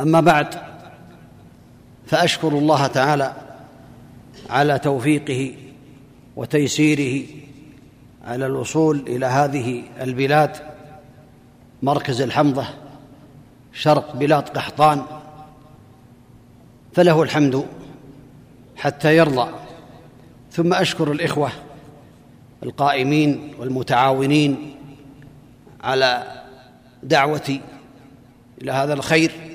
أما بعد فأشكر الله تعالى على توفيقه وتيسيره على الوصول إلى هذه البلاد مركز الحمضة شرق بلاد قحطان. فله الحمد حتى يرضى. ثم أشكر الإخوة القائمين والمتعاونين على دعوتي إلى هذا الخير.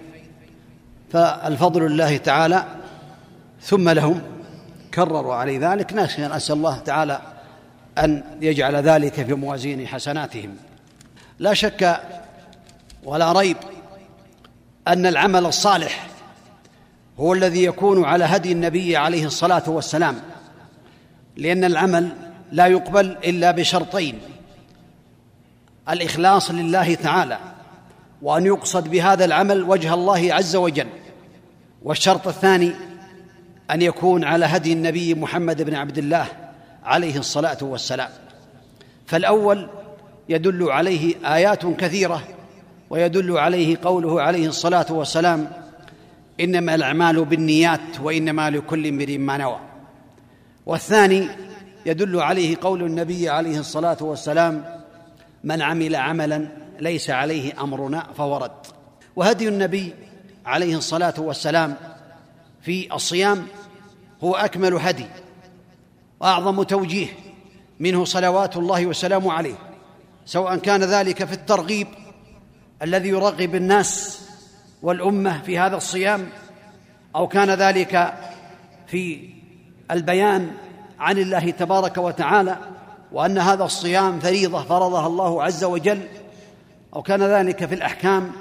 فالفضل لله تعالى ثم لهم كرروا علي ذلك نسال الله تعالى أن يجعل ذلك في موازين حسناتهم. لا شك ولا ريب أن العمل الصالح هو الذي يكون على هدي النبي عليه الصلاة والسلام لأن العمل لا يقبل إلا بشرطين الإخلاص لله تعالى وأن يقصد بهذا العمل وجه الله عز وجل. والشرط الثاني أن يكون على هدي النبي محمد بن عبد الله عليه الصلاة والسلام. فالأول يدل عليه آيات كثيرة ويدل عليه قوله عليه الصلاة والسلام إنما الأعمال بالنيات وإنما لكل امرئ ما نوى. والثاني يدل عليه قول النبي عليه الصلاة والسلام من عمل عملا ليس عليه أمرنا فورد وهدي النبي عليه الصلاة والسلام في الصيام هو أكمل هدي وأعظم توجيه منه صلوات الله وسلامه عليه سواء كان ذلك في الترغيب الذي يرغب الناس والأمة في هذا الصيام أو كان ذلك في البيان عن الله تبارك وتعالى وأن هذا الصيام فريضة فرضها الله عز وجل أو كان ذلك في الأحكام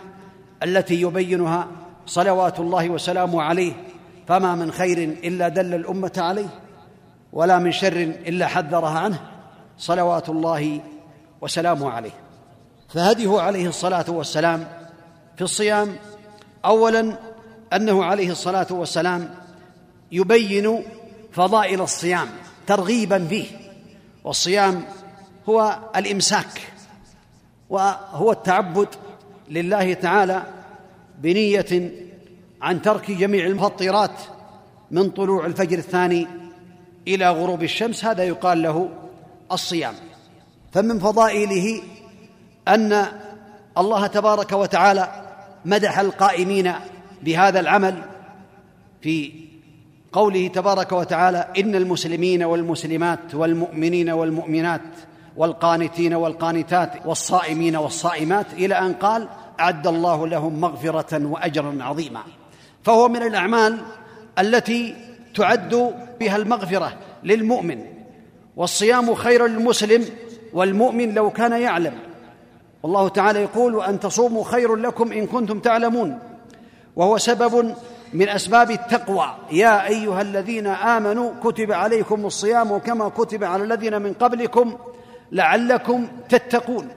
التي يبينها صلوات الله وسلامه عليه فما من خير إلا دل الأمة عليه ولا من شر إلا حذرها عنه صلوات الله وسلامه عليه. فهديه عليه الصلاة والسلام في الصيام اولا أنه عليه الصلاة والسلام يبين فضائل الصيام ترغيبا فيه والصيام هو الإمساك. وهو التعبد لله تعالى بنية عن ترك جميع المفطرات من طلوع الفجر الثاني إلى غروب الشمس هذا يقال له الصيام. فمن فضائله أن الله تبارك وتعالى مدح القائمين بهذا العمل في قوله تبارك وتعالى إن المسلمين والمسلمات والمؤمنين والمؤمنات والقانتين والقانتات والصائمين والصائمات إلى أن قال أعد الله لهم مغفرة وأجرا عظيما. فهو من الأعمال التي تعد بها المغفرة للمؤمن والصيام خير للمسلم والمؤمن لو كان يعلم. والله تعالى يقول وأن تصوموا خير لكم إن كنتم تعلمون وهو سبب من أسباب التقوى. يا أيها الذين آمنوا كتب عليكم الصيام كما كتب على الذين من قبلكم لعلكم تتقون.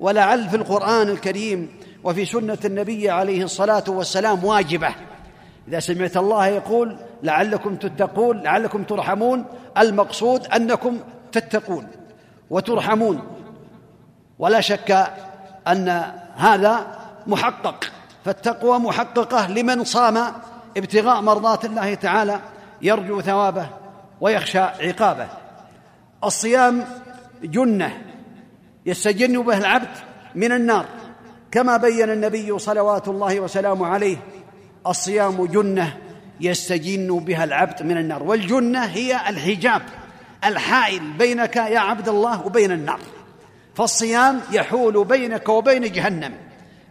ولعل في القرآن الكريم وفي سنة النبي عليه الصلاة والسلام واجبة. إذا سمعت الله يقول لعلكم تتقون لعلكم ترحمون المقصود أنكم تتقون وترحمون. ولا شك أن هذا محقق. فالتقوى محققة لمن صام ابتغاء مرضات الله تعالى يرجو ثوابه ويخشى عقابه. الصيام جنة يستجن به العبد من النار. كما بين النبي صلوات الله وسلامه عليه الصيام جنة يستجن بها العبد من النار. والجنة هي الحجاب الحائل بينك يا عبد الله وبين النار. فالصيام يحول بينك وبين جهنم.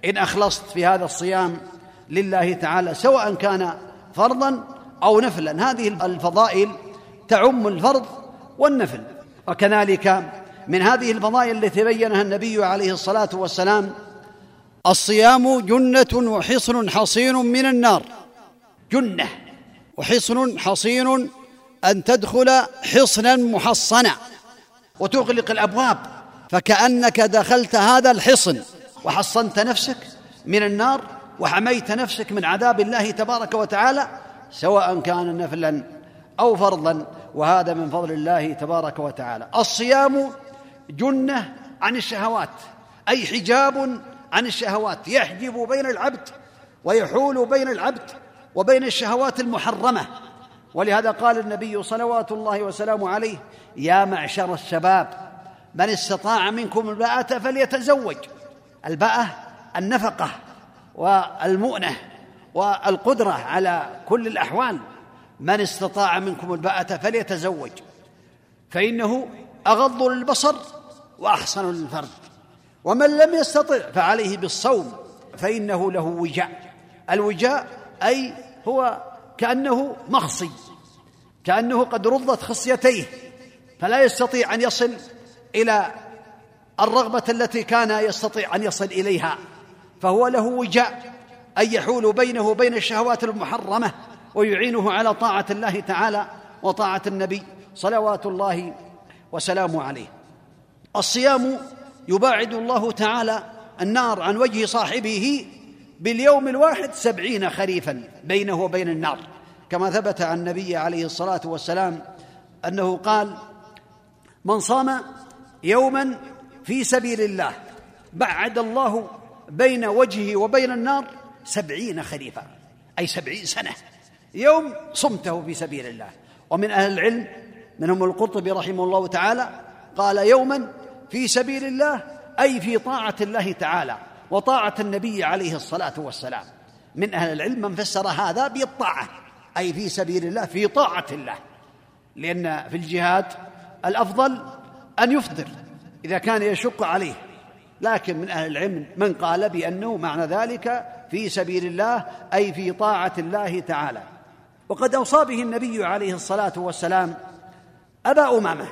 إن أخلصت في هذا الصيام لله تعالى سواء كان فرضا أو نفلا. هذه الفضائل تعم الفرض والنفل. وكذلك من هذه الفضائل التي بينها النبي عليه الصلاة والسلام الصيام جنة وحصن حصين من النار. جنة وحصن حصين أن تدخل حصنا محصنا. وتغلق الأبواب فكأنك دخلت هذا الحصن. وحصنت نفسك من النار وحميت نفسك من عذاب الله تبارك وتعالى سواء كان نفلا أو فرضا. وهذا من فضل الله تبارك وتعالى. الصيام جنة عن الشهوات أي حجاب عن الشهوات. يحجب بين العبد ويحول بين العبد وبين الشهوات المحرمة. ولهذا قال النبي صلوات الله وسلامه عليه يا معشر الشباب من استطاع منكم الباءة فليتزوج الباءة النفقة والمؤنة والقدرة على كل الأحوال. من استطاع منكم الباءة فليتزوج فإنه أغض للبصر وأحسن للفرد ومن لم يستطع فعليه بالصوم فإنه له وجاء. الوجاء أي هو كأنه مخصي كأنه قد رضت خصيتيه فلا يستطيع أن يصل إلى الرغبة التي كان يستطيع أن يصل إليها. فهو له وجاء أن يحول بينه وبين الشهوات المحرمة ويعينه على طاعة الله تعالى وطاعة النبي صلوات الله وسلامه عليه. الصيام يباعد الله تعالى النار عن وجه صاحبه باليوم الواحد سبعين خريفا بينه وبين النار. كما ثبت عن النبي عليه الصلاة والسلام أنه قال من صام يوما في سبيل الله بعد الله بين وجهه وبين النار سبعين خريفا أي سبعين سنة. يوم صمته في سبيل الله. ومن أهل العلم منهم القرطبي رحمه الله تعالى قال يوما في سبيل الله أي في طاعة الله تعالى وطاعة النبي عليه الصلاة والسلام. من أهل العلم من فسر هذا بالطاعة أي في سبيل الله في طاعة الله. لأن في الجهاد الأفضل أن يفطر إذا كان يشق عليه. لكن من أهل العلم من قال بأنه معنى ذلك في سبيل الله أي في طاعة الله تعالى. وقد أوصى به النبي عليه الصلاة والسلام أبا أمامة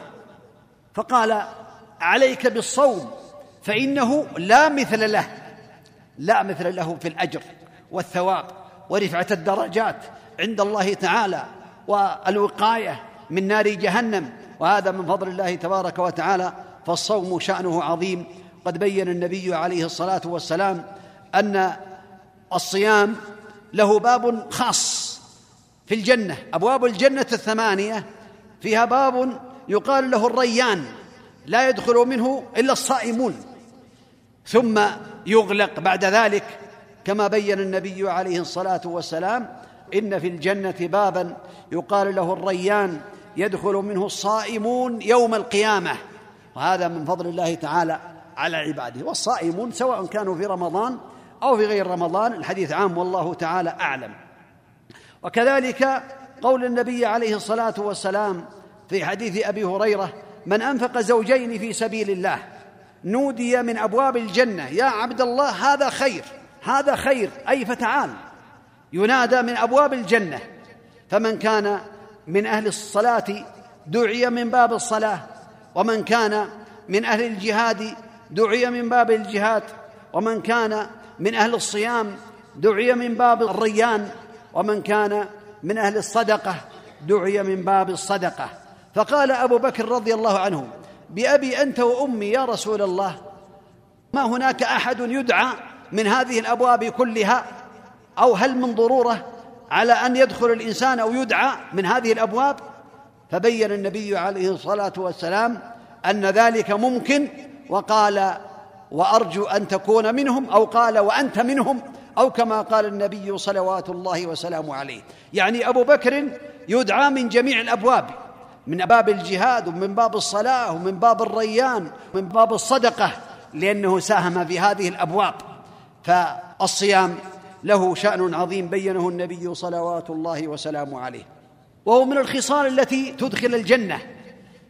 فقال عليك بالصوم فإنه لا مثل له لا مثل له في الأجر والثواب ورفعة الدرجات عند الله تعالى والوقاية من نار جهنم. وهذا من فضل الله تبارك وتعالى فالصوم شأنه عظيم. قد بين النبي عليه الصلاة والسلام أن الصيام له باب خاص في الجنة أبواب الجنة الثمانية فيها باب يقال له الريان لا يدخل منه إلا الصائمون. ثم يغلق بعد ذلك كما بين النبي عليه الصلاة والسلام إن في الجنة بابا يقال له الريان يدخل منه الصائمون يوم القيامة. وهذا من فضل الله تعالى على عباده. والصائمون سواء كانوا في رمضان أو في غير رمضان الحديث عام والله تعالى أعلم. وكذلك قول النبي عليه الصلاة والسلام في حديث أبي هريرة من أنفق زوجين في سبيل الله نودي من أبواب الجنة يا عبد الله هذا خير هذا خير أي فتعال. ينادى من أبواب الجنة فمن كان من أهل الصلاة دعي من باب الصلاة ومن كان من أهل الجهاد دعي من باب الجهاد ومن كان من أهل الصيام دعي من باب الريان ومن كان من أهل الصدقة دعي من باب الصدقة. فقال أبو بكر رضي الله عنه بأبي أنت وأمي يا رسول الله ما هناك أحد يدعى من هذه الأبواب كلها؟ أو هل من ضرورة على أن يدخل الإنسان أو يدعى من هذه الأبواب؟ فبين النبي عليه الصلاة والسلام أن ذلك ممكن وقال وأرجو أن تكون منهم أو قال وأنت منهم أو كما قال النبي صلوات الله وسلامه عليه. يعني أبو بكر يدعى من جميع الأبواب من باب الجهاد ومن باب الصلاة ومن باب الريان ومن باب الصدقة لأنه ساهم في هذه الأبواب. فالصيام له شأن عظيم بينه النبي صلوات الله وسلامه عليه. وهو من الخصال التي تدخل الجنة.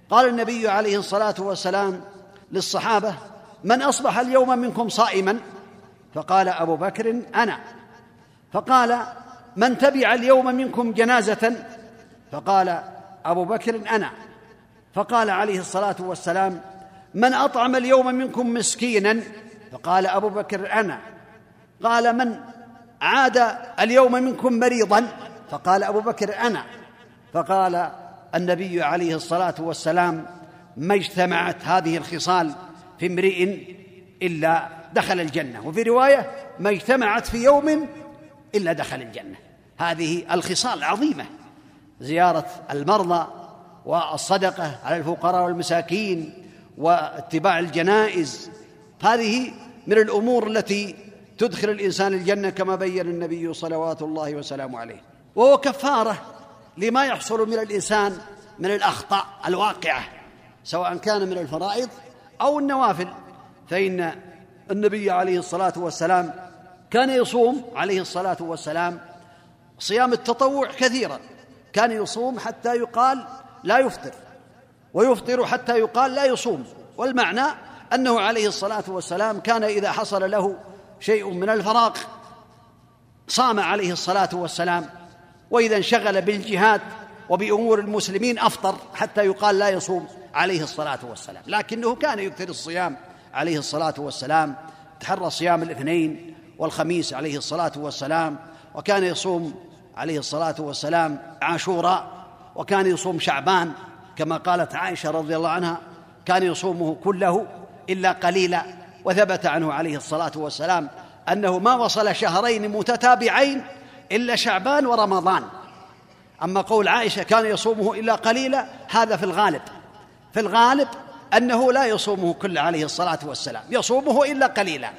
قال النبي عليه الصلاة والسلام للصحابة من أصبح اليوم منكم صائما فقال أبو بكر أنا. فقال من تبع اليوم منكم جنازة؟ فقال أبو بكر أنا. فقال عليه الصلاة والسلام من أطعم اليوم منكم مسكينا؟ فقال أبو بكر أنا. قال من عاد اليوم منكم مريضا؟ فقال أبو بكر أنا. فقال النبي عليه الصلاة والسلام ما اجتمعت هذه الخصال في امرئ إلا دخل الجنة. وفي رواية ما اجتمعت في يوم إلا دخل الجنة. هذه الخصال العظيمة. زيارة المرضى والصدقة على الفقراء والمساكين واتباع الجنائز. هذه من الأمور التي تدخل الإنسان الجنة كما بين النبي صلوات الله وسلامه عليه. وهو كفارة لما يحصل من الإنسان من الأخطاء الواقعة سواء كان من الفرائض أو النوافل. فإن النبي عليه الصلاة والسلام كان يصوم عليه الصلاة والسلام صيام التطوع كثيرا. كان يصوم حتى يقال لا يفطر ويفطر حتى يقال لا يصوم. والمعنى أنه عليه الصلاة والسلام كان إذا حصل له شيء من الفراغ صام عليه الصلاة والسلام وإذا انشغل بالجهاد وبأمور المسلمين أفطر حتى يقال لا يصوم عليه الصلاة والسلام. لكنه كان يكثر الصيام عليه الصلاة والسلام تحرى صيام الاثنين والخميس عليه الصلاة والسلام وكان يصوم عليه الصلاة والسلام عاشوراء وكان يصوم شعبان كما قالت عائشة رضي الله عنها كان يصومه كله إلا قليلا وثبت عنه عليه الصلاة والسلام أنه ما وصل شهرين متتابعين إلا شعبان ورمضان. أما قول عائشة كان يصومه إلا قليلا هذا في الغالب في الغالب أنه لا يصومه كل عليه الصلاة والسلام يصومه إلا قليلا.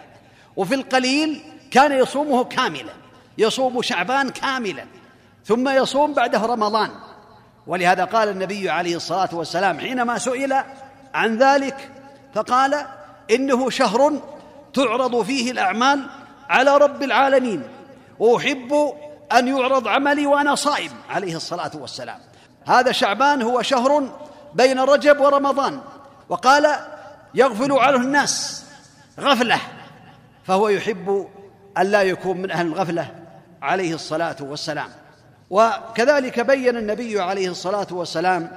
وفي القليل كان يصومه كاملا يصوم شعبان كاملا ثم يصوم بعده رمضان. ولهذا قال النبي عليه الصلاة والسلام حينما سئل عن ذلك فقال إنه شهر تعرض فيه الأعمال على رب العالمين وأحب أن يعرض عملي وأنا صائم عليه الصلاة والسلام. هذا شعبان هو شهر بين رجب ورمضان. وقال يغفل عنه الناس غفلة فهو يحب أن لا يكون من أهل الغفلة عليه الصلاة والسلام. وكذلك بين النبي عليه الصلاة والسلام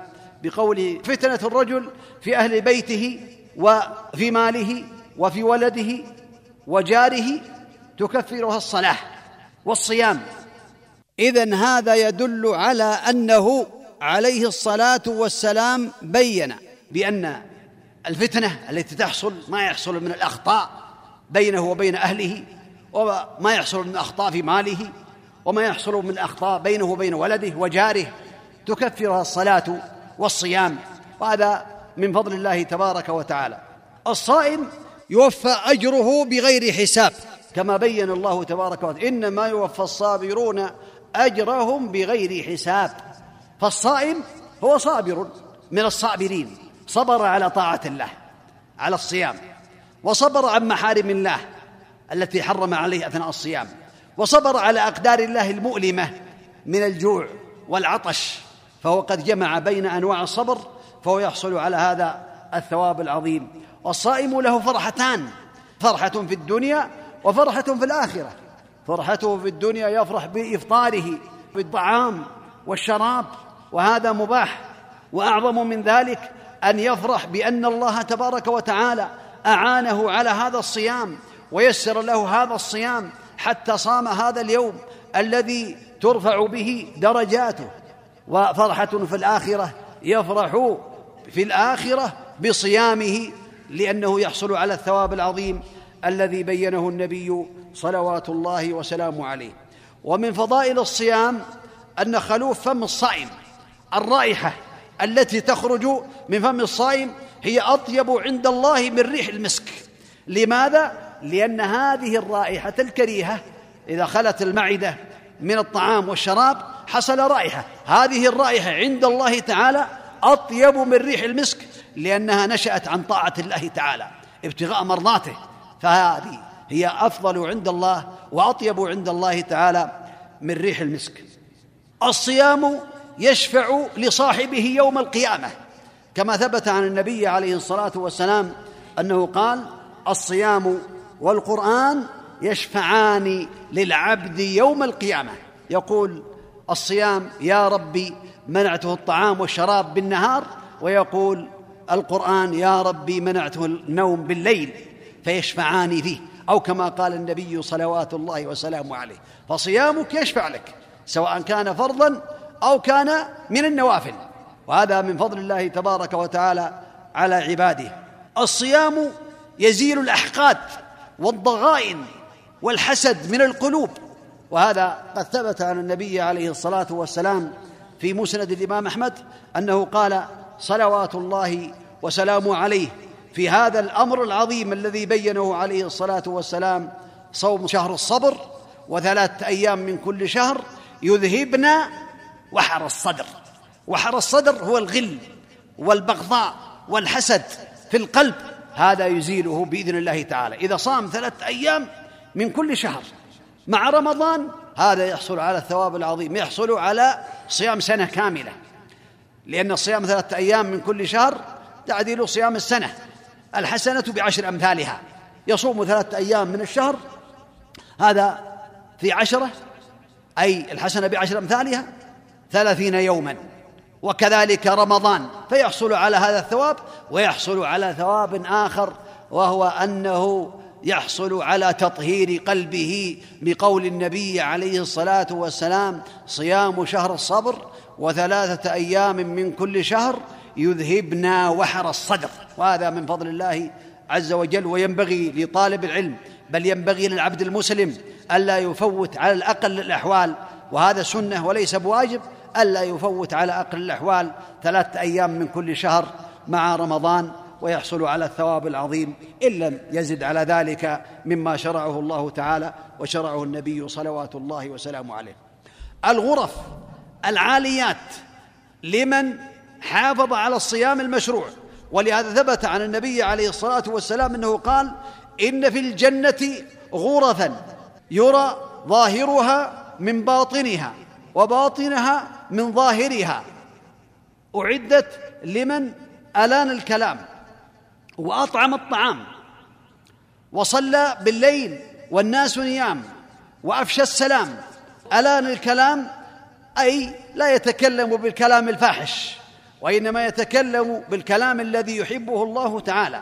بقول فتنة الرجل في أهل بيته وفي ماله وفي ولده وجاره تكفرها الصلاة والصيام. اذا هذا يدل على أنه عليه الصلاة والسلام بين بأن الفتنة التي تحصل ما يحصل من الأخطاء بينه وبين أهله وما يحصل من أخطاء في ماله وما يحصل من أخطاء بينه وبين ولده وجاره. تكفرها الصلاة والصيام. وهذا من فضل الله تبارك وتعالى. الصائم يوفى أجره بغير حساب كما بين الله تبارك وتعالى. إنما يوفى الصابرون أجرهم بغير حساب. فالصائم هو صابر من الصابرين. صبر على طاعة الله على الصيام وصبر عن محارم الله التي حرم عليه أثناء الصيام وصبر على أقدار الله المؤلمة من الجوع والعطش فهو قد جمع بين أنواع الصبر فهو يحصل على هذا الثواب العظيم. والصائم له فرحتان فرحة في الدنيا وفرحة في الآخرة. فرحته في الدنيا يفرح بإفطاره بالطعام والشراب وهذا مباح وأعظم من ذلك أن يفرح بأن الله تبارك وتعالى أعانه على هذا الصيام ويسر له هذا الصيام حتى صام هذا اليوم الذي ترفع به درجاته. وفرحة في الآخرة يفرح في الآخرة بصيامه لأنه يحصل على الثواب العظيم الذي بينه النبي صلوات الله وسلامه عليه. ومن فضائل الصيام أن خلوف فم الصائم الرائحة. التي تخرج من فم الصائم هي أطيب عند الله من ريح المسك. لماذا؟ لأن هذه الرائحة الكريهة إذا خلت المعدة من الطعام والشراب حصل رائحة. هذه الرائحة عند الله تعالى أطيب من ريح المسك لأنها نشأت عن طاعة الله تعالى ابتغاء مرضاته. فهذه هي أفضل عند الله وأطيب عند الله تعالى من ريح المسك. الصيام يشفع لصاحبه يوم القيامة. كما ثبت عن النبي عليه الصلاة والسلام أنه قال الصيام والقرآن يشفعان للعبد يوم القيامة. يقول الصيام يا ربي منعته الطعام والشراب بالنهار ويقول القرآن يا ربي منعته النوم بالليل فيشفعان فيه. أو كما قال النبي صلوات الله وسلامه عليه فصيامك يشفع لك سواء كان فرضا أو كان من النوافل. وهذا من فضل الله تبارك وتعالى على عباده. الصيام يزيل الأحقاد والضغائن والحسد من القلوب. وهذا قد ثبت عن النبي عليه الصلاة والسلام في مسند الإمام أحمد أنه قال صلوات الله وسلامه عليه. في هذا الأمر العظيم الذي بينه عليه الصلاة والسلام صوم شهر الصبر وثلاثة أيام من كل شهر يذهبن وحر الصدر. وحر الصدر هو الغل والبغضاء والحسد في القلب. هذا يزيله بإذن الله تعالى. إذا صام ثلاثة أيام من كل شهر مع رمضان هذا يحصل على الثواب العظيم. يحصل على صيام سنة كاملة. لأن صيام ثلاثة أيام من كل شهر تعديل صيام السنة. الحسنة بعشر أمثالها. يصوم ثلاثة أيام من الشهر هذا في عشرة أي الحسنة بعشر أمثالها ثلاثين يوما وكذلك رمضان فيحصل على هذا الثواب ويحصل على ثواب آخر وهو أنه يحصل على تطهير قلبه بقول النبي عليه الصلاة والسلام صيام شهر الصبر وثلاثة أيام من كل شهر يذهبنا وحر الصدر. وهذا من فضل الله عز وجل وينبغي لطالب العلم بل ينبغي للعبد المسلم ألا يفوت على الأقل الأحوال وهذا سنة وليس بواجب ألا يفوت على أقل الأحوال ثلاثة أيام من كل شهر مع رمضان ويحصل على الثواب العظيم إن لم يزد على ذلك مما شرعه الله تعالى وشرعه النبي صلوات الله وسلامه عليه. الغرف العاليات لمن حافظ على الصيام المشروع ولهذا ثبت عن النبي عليه الصلاة والسلام أنه قال إن في الجنة غرفا يرى ظاهرها من باطنها. وباطنها من ظاهرها. أعدت لمن ألان الكلام وأطعم الطعام وصلى بالليل والناس نيام وأفشى السلام. ألان الكلام أي لا يتكلم بالكلام الفاحش وإنما يتكلم بالكلام الذي يحبه الله تعالى.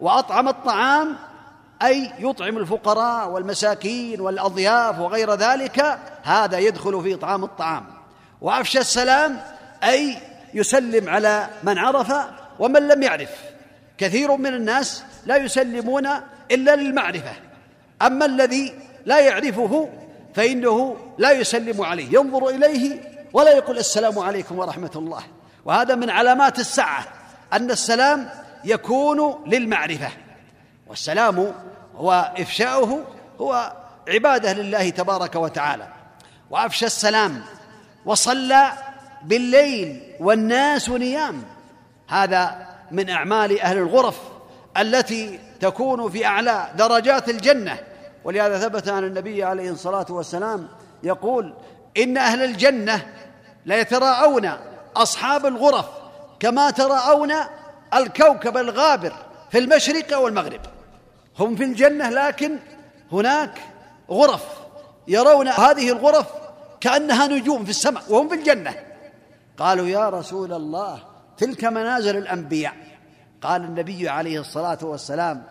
وأطعم الطعام أي يطعم الفقراء والمساكين والأضياف وغير ذلك هذا يدخل في اطعام الطعام. وأفشى السلام أي يسلم على من عرف ومن لم يعرف. كثير من الناس لا يسلمون إلا للمعرفة. أما الذي لا يعرفه فإنه لا يسلم عليه. ينظر إليه ولا يقول السلام عليكم ورحمة الله. وهذا من علامات الساعة أن السلام يكون للمعرفة. والسلام هو إفشاؤه هو عبادة لله تبارك وتعالى. وأفشى السلام وصلى بالليل والناس نيام. هذا من أعمال أهل الغرف التي تكون في أعلى درجات الجنة. ولهذا ثبت عن النبي عليه الصلاة والسلام يقول إن أهل الجنة ليتراءون أصحاب الغرف كما تراءون الكوكب الغابر في المشرق والمغرب. هم في الجنة لكن هناك غرف يرون هذه الغرف كأنها نجوم في السماء وهم في الجنة. قالوا يا رسول الله تلك منازل الأنبياء. قال النبي عليه الصلاة والسلام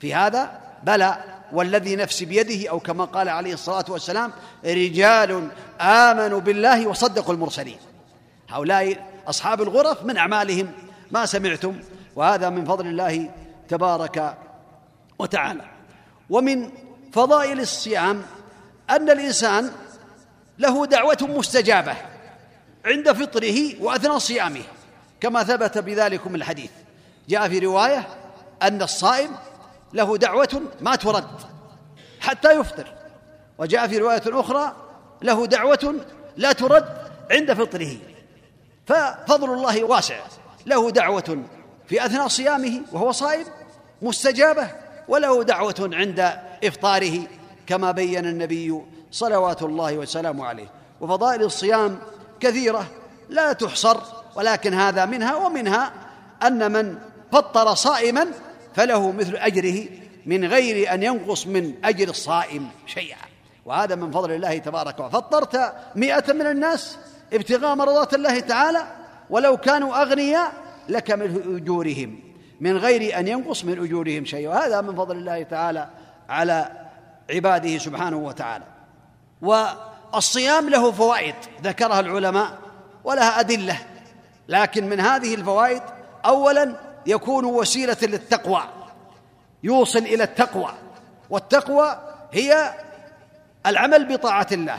في هذا بلى والذي نفسي بيده أو كما قال عليه الصلاة والسلام رجال آمنوا بالله وصدقوا المرسلين. هؤلاء أصحاب الغرف من أعمالهم ما سمعتم وهذا من فضل الله تبارك وتعالى. ومن فضائل الصيام أن الإنسان له دعوة مستجابة عند فطره وأثناء صيامه كما ثبت بذلكم الحديث. جاء في رواية أن الصائم له دعوة ما ترد حتى يفطر وجاء في رواية أخرى له دعوة لا ترد عند فطره. ففضل الله واسع له دعوة في أثناء صيامه وهو صائم مستجابة وله دعوة عند إفطاره كما بين النبي صلوات الله وسلامه عليه. وفضائل الصيام كثيرة لا تحصر ولكن هذا منها ومنها أن من فطر صائما فله مثل أجره من غير أن ينقص من أجر الصائم شيئا. وهذا من فضل الله تبارك وتعالى. فطرت مئة من الناس ابتغاء مرضات الله تعالى ولو كانوا أغنياء لك من أجورهم. من غير أن ينقص من أجورهم شيء. وهذا من فضل الله تعالى على عباده سبحانه وتعالى. الصيام له فوائد ذكرها العلماء ولها أدلة. لكن من هذه الفوائد اولا يكون وسيلة للتقوى يوصل إلى التقوى. والتقوى هي العمل بطاعة الله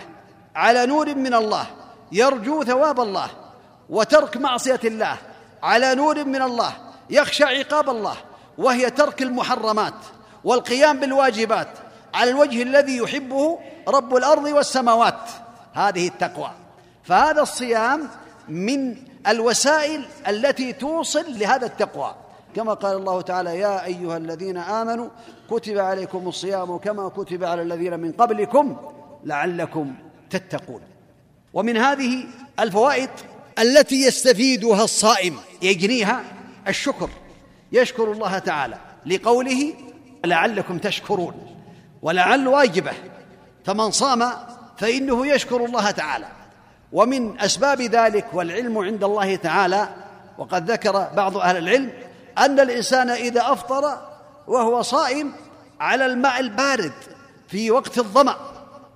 على نور من الله يرجو ثواب الله وترك معصية الله على نور من الله يخشى عقاب الله وهي ترك المحرمات والقيام بالواجبات على الوجه الذي يحبه رب الأرض والسماوات. هذه التقوى. فهذا الصيام من الوسائل التي توصل لهذا التقوى. كما قال الله تعالى يا أيها الذين آمنوا كتب عليكم الصيام كما كتب على الذين من قبلكم لعلكم تتقون. ومن هذه الفوائد التي يستفيدها الصائم يجنيها الشكر. يشكر الله تعالى لقوله لعلكم تشكرون. ولعل واجبه فمن صام فإنه يشكر الله تعالى. ومن أسباب ذلك والعلم عند الله تعالى وقد ذكر بعض أهل العلم أن الإنسان إذا أفطر وهو صائم على الماء البارد في وقت الظمأ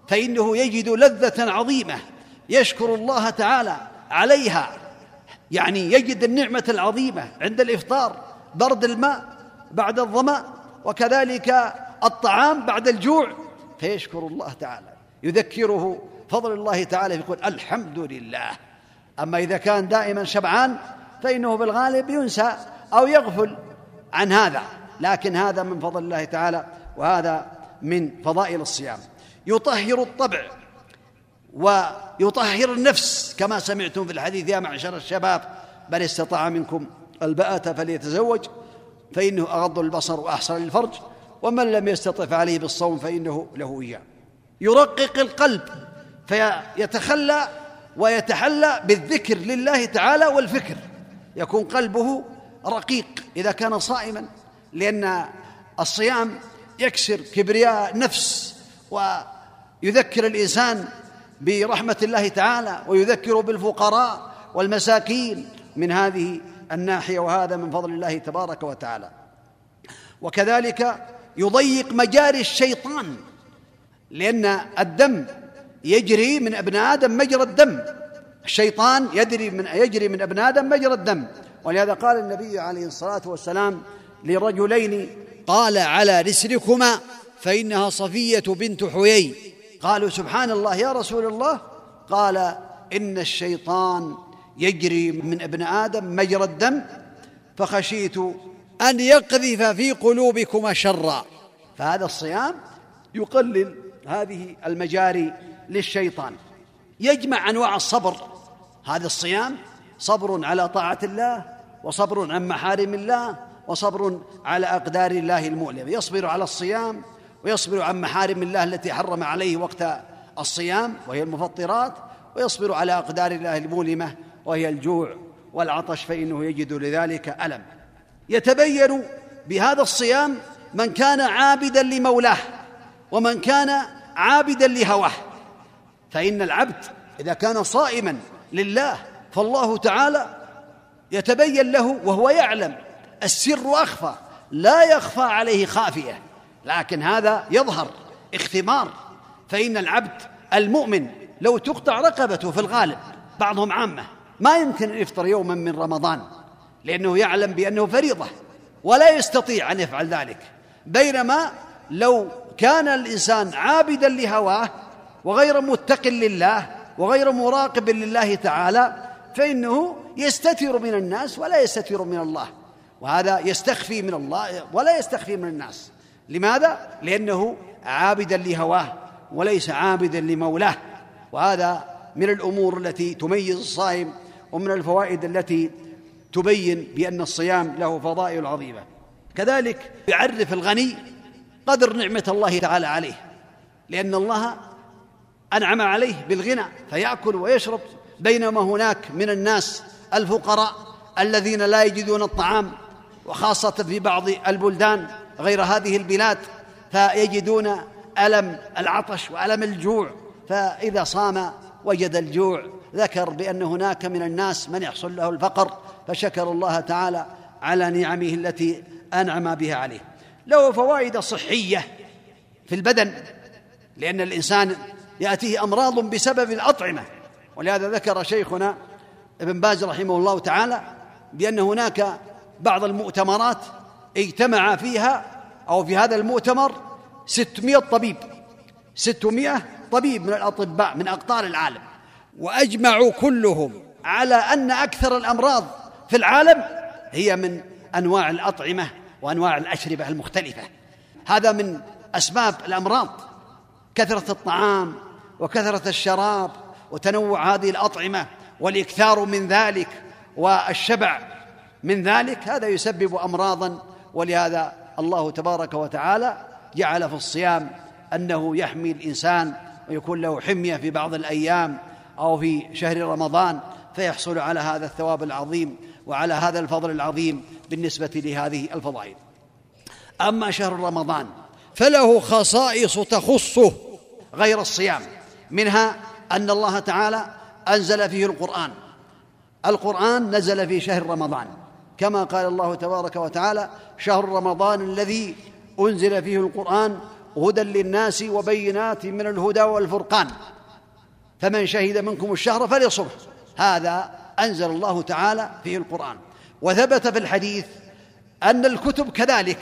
فإنه يجد لذة عظيمة يشكر الله تعالى عليها. يعني يجد النعمة العظيمة عند الإفطار برد الماء بعد الظمأ وكذلك الطعام بعد الجوع فيشكر الله تعالى. يذكره فضل الله تعالى يقول الحمد لله. أما إذا كان دائما شبعان فإنه بالغالب ينسى أو يغفل عن هذا. لكن هذا من فضل الله تعالى وهذا من فضائل الصيام. يطهر الطبع. ويطهر النفس كما سمعتم في الحديث يا معشر الشباب بل استطاع منكم الباءة فليتزوج فإنه أغض البصر وأحسن للفرج ومن لم يستطع فعليه بالصوم فإنه له إياه. يرقق القلب فيتخلى ويتحلى بالذكر لله تعالى والفكر. يكون قلبه رقيق إذا كان صائما لأن الصيام يكسر كبرياء نفس ويذكر الإنسان برحمة الله تعالى ويذكر بالفقراء والمساكين من هذه الناحية وهذا من فضل الله تبارك وتعالى. وكذلك يضيق مجاري الشيطان لأن الدم يجري من ابن آدم مجرى الدم. الشيطان يجري من يجري من ابن آدم مجرى الدم. ولهذا قال النبي عليه الصلاة والسلام لرجلين قال على رسلكما فإنها صفية بنت حيي. قالوا سبحان الله يا رسول الله. قال إن الشيطان يجري من ابن آدم مجرى الدم فخشيت أن يقذف في قلوبكما شرا. فهذا الصيام يقلل هذه المجاري للشيطان. يجمع أنواع الصبر. هذا الصيام صبر على طاعة الله وصبر عن محارم الله وصبر على أقدار الله المؤلمة. يصبر على الصيام ويصبر عن محارم الله التي حرم عليه وقت الصيام وهي المفطرات ويصبر على أقدار الله المؤلمه وهي الجوع والعطش فإنه يجد لذلك ألم. يتبين بهذا الصيام من كان عابدا لمولاه ومن كان عابدا لهواه. فإن العبد إذا كان صائما لله فالله تعالى يتبين له وهو يعلم السر أخفى لا يخفى عليه خافية. لكن هذا يظهر اختمار. فإن العبد المؤمن لو تقطع رقبته في الغالب بعضهم عامة ما يمكن أن يفطر يوما من رمضان لأنه يعلم بأنه فريضة ولا يستطيع أن يفعل ذلك. بينما لو كان الإنسان عابدا لهواه وغير متق لله وغير مراقب لله تعالى فإنه يستتر من الناس ولا يستتر من الله وهذا يستخفي من الله ولا يستخفي من الناس. لماذا؟ لأنه عابدا لهواه وليس عابدا لمولاه وهذا من الأمور التي تميز الصائم ومن الفوائد التي تبين بأن الصيام له فضائل عظيمة كذلك يعرف الغني قدر نعمة الله تعالى عليه لأن الله أنعم عليه بالغنى فيأكل ويشرب بينما هناك من الناس الفقراء الذين لا يجدون الطعام وخاصة في بعض البلدان غير هذه البلاد فيجدون ألم العطش وألم الجوع فإذا صام وجد الجوع. ذكر بأن هناك من الناس من يحصل له الفقر فشكر الله تعالى على نعمه التي أنعم بها عليه. له فوائد صحية في البدن لأن الإنسان يأتيه أمراض بسبب الأطعمة. ولهذا ذكر شيخنا ابن باز رحمه الله تعالى بأن هناك بعض المؤتمرات اجتمع فيها أو في هذا المؤتمر ستمائة طبيب. ستمائة طبيب من الأطباء من أقطار العالم. وأجمعوا كلهم على أن أكثر الأمراض في العالم هي من أنواع الأطعمة وأنواع الأشربة المختلفة. هذا من أسباب الأمراض. كثرة الطعام وكثرة الشراب وتنوع هذه الأطعمة والإكثار من ذلك والشبع من ذلك هذا يسبب أمراضا ولهذا الله تبارك وتعالى جعل في الصيام أنه يحمي الإنسان ويكون له حمية في بعض الأيام أو في شهر رمضان فيحصل على هذا الثواب العظيم وعلى هذا الفضل العظيم بالنسبة لهذه الفضائل. أما شهر رمضان فله خصائص تخصه غير الصيام منها أن الله تعالى أنزل فيه القرآن. القرآن نزل في شهر رمضان. كما قال الله تبارك وتعالى شهر رمضان الذي أنزل فيه القرآن هدى للناس وبينات من الهدى والفرقان. فمن شهد منكم الشهر فليصمه هذا أنزل الله تعالى فيه القرآن. وثبت في الحديث أن الكتب كذلك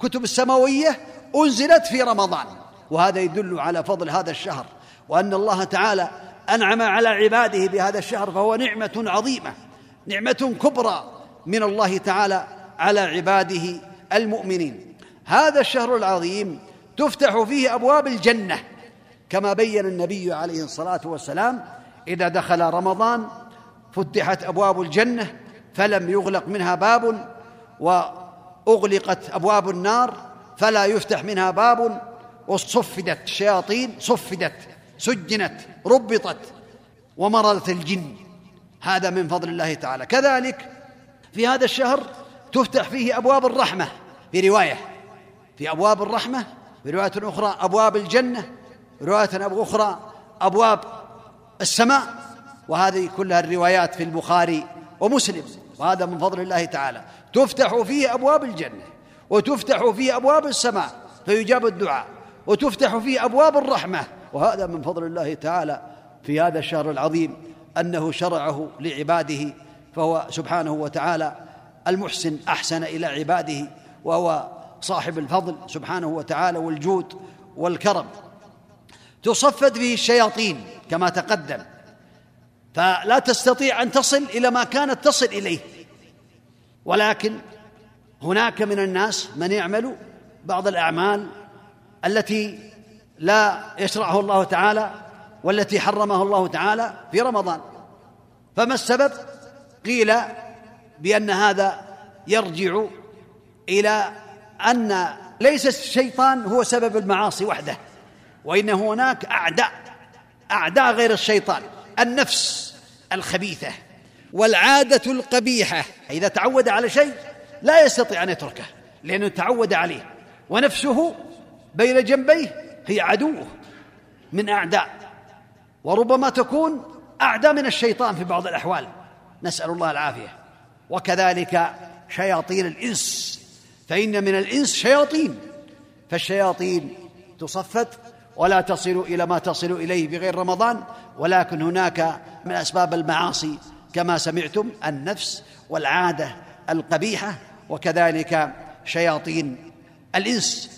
كتب السماوية أنزلت في رمضان. وهذا يدل على فضل هذا الشهر. وأن الله تعالى أنعم على عباده بهذا الشهر فهو نعمة عظيمة نعمة كبرى. من الله تعالى على عباده المؤمنين. هذا الشهر العظيم تفتح فيه أبواب الجنة كما بين النبي عليه الصلاة والسلام إذا دخل رمضان فتحت أبواب الجنة فلم يغلق منها باب وأغلقت أبواب النار فلا يفتح منها باب وصفدت الشياطين صفدت سجنت ربطت ومرضت الجن. هذا من فضل الله تعالى. كذلك في هذا الشهر تفتح فيه أبواب الرحمة في رواية. في أبواب الرحمة في رواية أخرى أبواب الجنة رواية أخرى أبواب السماء. وهذه كلها الروايات في البخاري ومسلم. وهذا من فضل الله تعالى. تفتح فيه أبواب الجنة وتفتح فيه أبواب السماء فيجاب الدعاء. وتفتح فيه أبواب الرحمة. وهذا من فضل الله تعالى في هذا الشهر العظيم أنه شرعه لعباده فهو سبحانه وتعالى المحسن أحسن إلى عباده وهو صاحب الفضل سبحانه وتعالى والجود والكرم. تصفد به الشياطين كما تقدم. فلا تستطيع أن تصل إلى ما كانت تصل إليه. ولكن هناك من الناس من يعمل بعض الأعمال التي لا يشرعه الله تعالى والتي حرمه الله تعالى في رمضان. فما السبب؟ قيل بأن هذا يرجع إلى أن ليس الشيطان هو سبب المعاصي وحده وإن هناك أعداء أعداء غير الشيطان النفس الخبيثة والعادة القبيحة إذا تعود على شيء لا يستطيع أن يتركه لأنه تعود عليه ونفسه بين جنبيه هي عدوه من أعداء وربما تكون اعدى من الشيطان في بعض الأحوال. نسأل الله العافية. وكذلك شياطين الإنس. فإن من الإنس شياطين. فالشياطين تصفت ولا تصل إلى ما تصل إليه بغير رمضان. ولكن هناك من أسباب المعاصي كما سمعتم النفس والعادة القبيحة. وكذلك شياطين الإنس.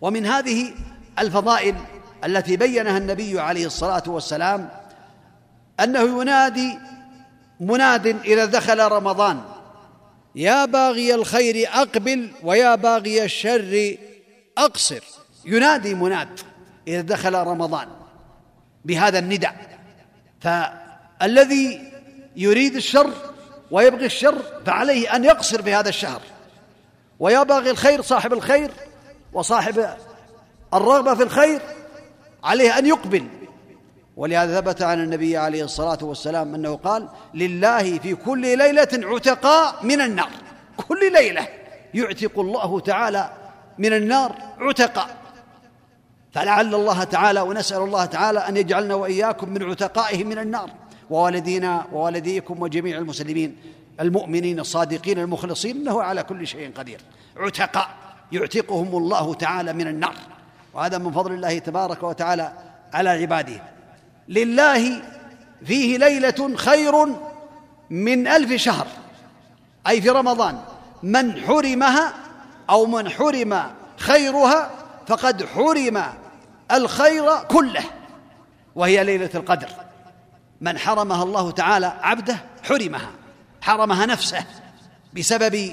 ومن هذه الفضائل التي بينها النبي عليه الصلاة والسلام أنه ينادي مناد إذا دخل رمضان. يا باغي الخير أقبل ويا باغي الشر أقصر. ينادي مناد إذا دخل رمضان بهذا النداء. فالذي يريد الشر ويبغي الشر فعليه أن يقصر في هذا الشهر. ويا باغي الخير صاحب الخير وصاحب الرغبة في الخير عليه أن يقبل. ولهذا ثبت عن النبي عليه الصلاة والسلام أنه قال لله في كل ليلة عتقاء من النار. كل ليلة يعتق الله تعالى من النار عتقاء فلعل الله تعالى ونسأل الله تعالى أن يجعلنا وإياكم من عتقائه من النار. ووالدينا ووالديكم وجميع المسلمين المؤمنين الصادقين المخلصين إنه على كل شيء قدير. عتقاء يعتقهم الله تعالى من النار. وهذا من فضل الله تبارك وتعالى على عباده. لله فيه ليلة خير من ألف شهر. أي في رمضان. من حرمها أو من حرم خيرها فقد حرم الخير كله وهي ليلة القدر. من حرمها الله تعالى عبده حرمها حرمها نفسه بسبب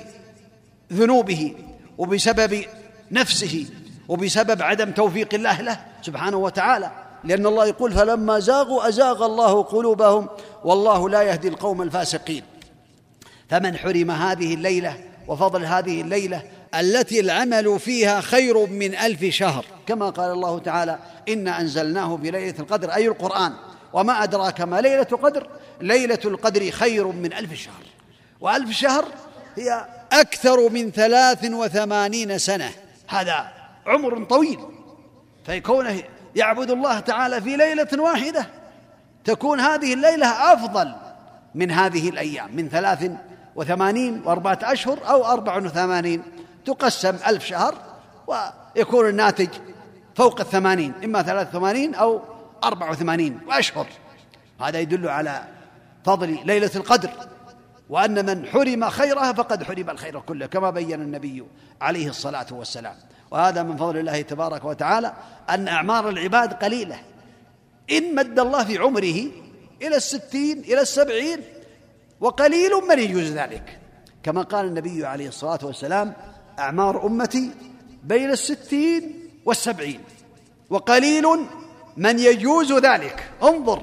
ذنوبه وبسبب نفسه وبسبب عدم توفيق الله له سبحانه وتعالى. لأن الله يقول فلما زاغوا أزاغ الله قلوبهم والله لا يهدي القوم الفاسقين. فمن حرم هذه الليلة وفضل هذه الليلة التي العمل فيها خير من ألف شهر. كما قال الله تعالى إنا أنزلناه بليلة القدر أي القرآن. وما أدراك ما ليلة القدر؟ ليلة القدر خير من ألف شهر. وألف شهر هي أكثر من ثلاث وثمانين سنة. هذا عمر طويل. فيكونه يعبد الله تعالى في ليلة واحدة. تكون هذه الليلة أفضل من هذه الأيام من ثلاث وثمانين وأربعة أشهر أو أربع وثمانين. تقسم ألف شهر ويكون الناتج فوق الثمانين إما ثلاث وثمانين أو أربع وثمانين وأشهر هذا يدل على فضل ليلة القدر. وأن من حرم خيرها فقد حرم الخير كله كما بين النبي عليه الصلاة والسلام. وهذا من فضل الله تبارك وتعالى أن أعمار العباد قليلة. إن مد الله في عمره إلى الستين إلى السبعين وقليل من يجوز ذلك. كما قال النبي عليه الصلاة والسلام أعمار أمتي بين الستين والسبعين وقليل من يجوز ذلك. انظر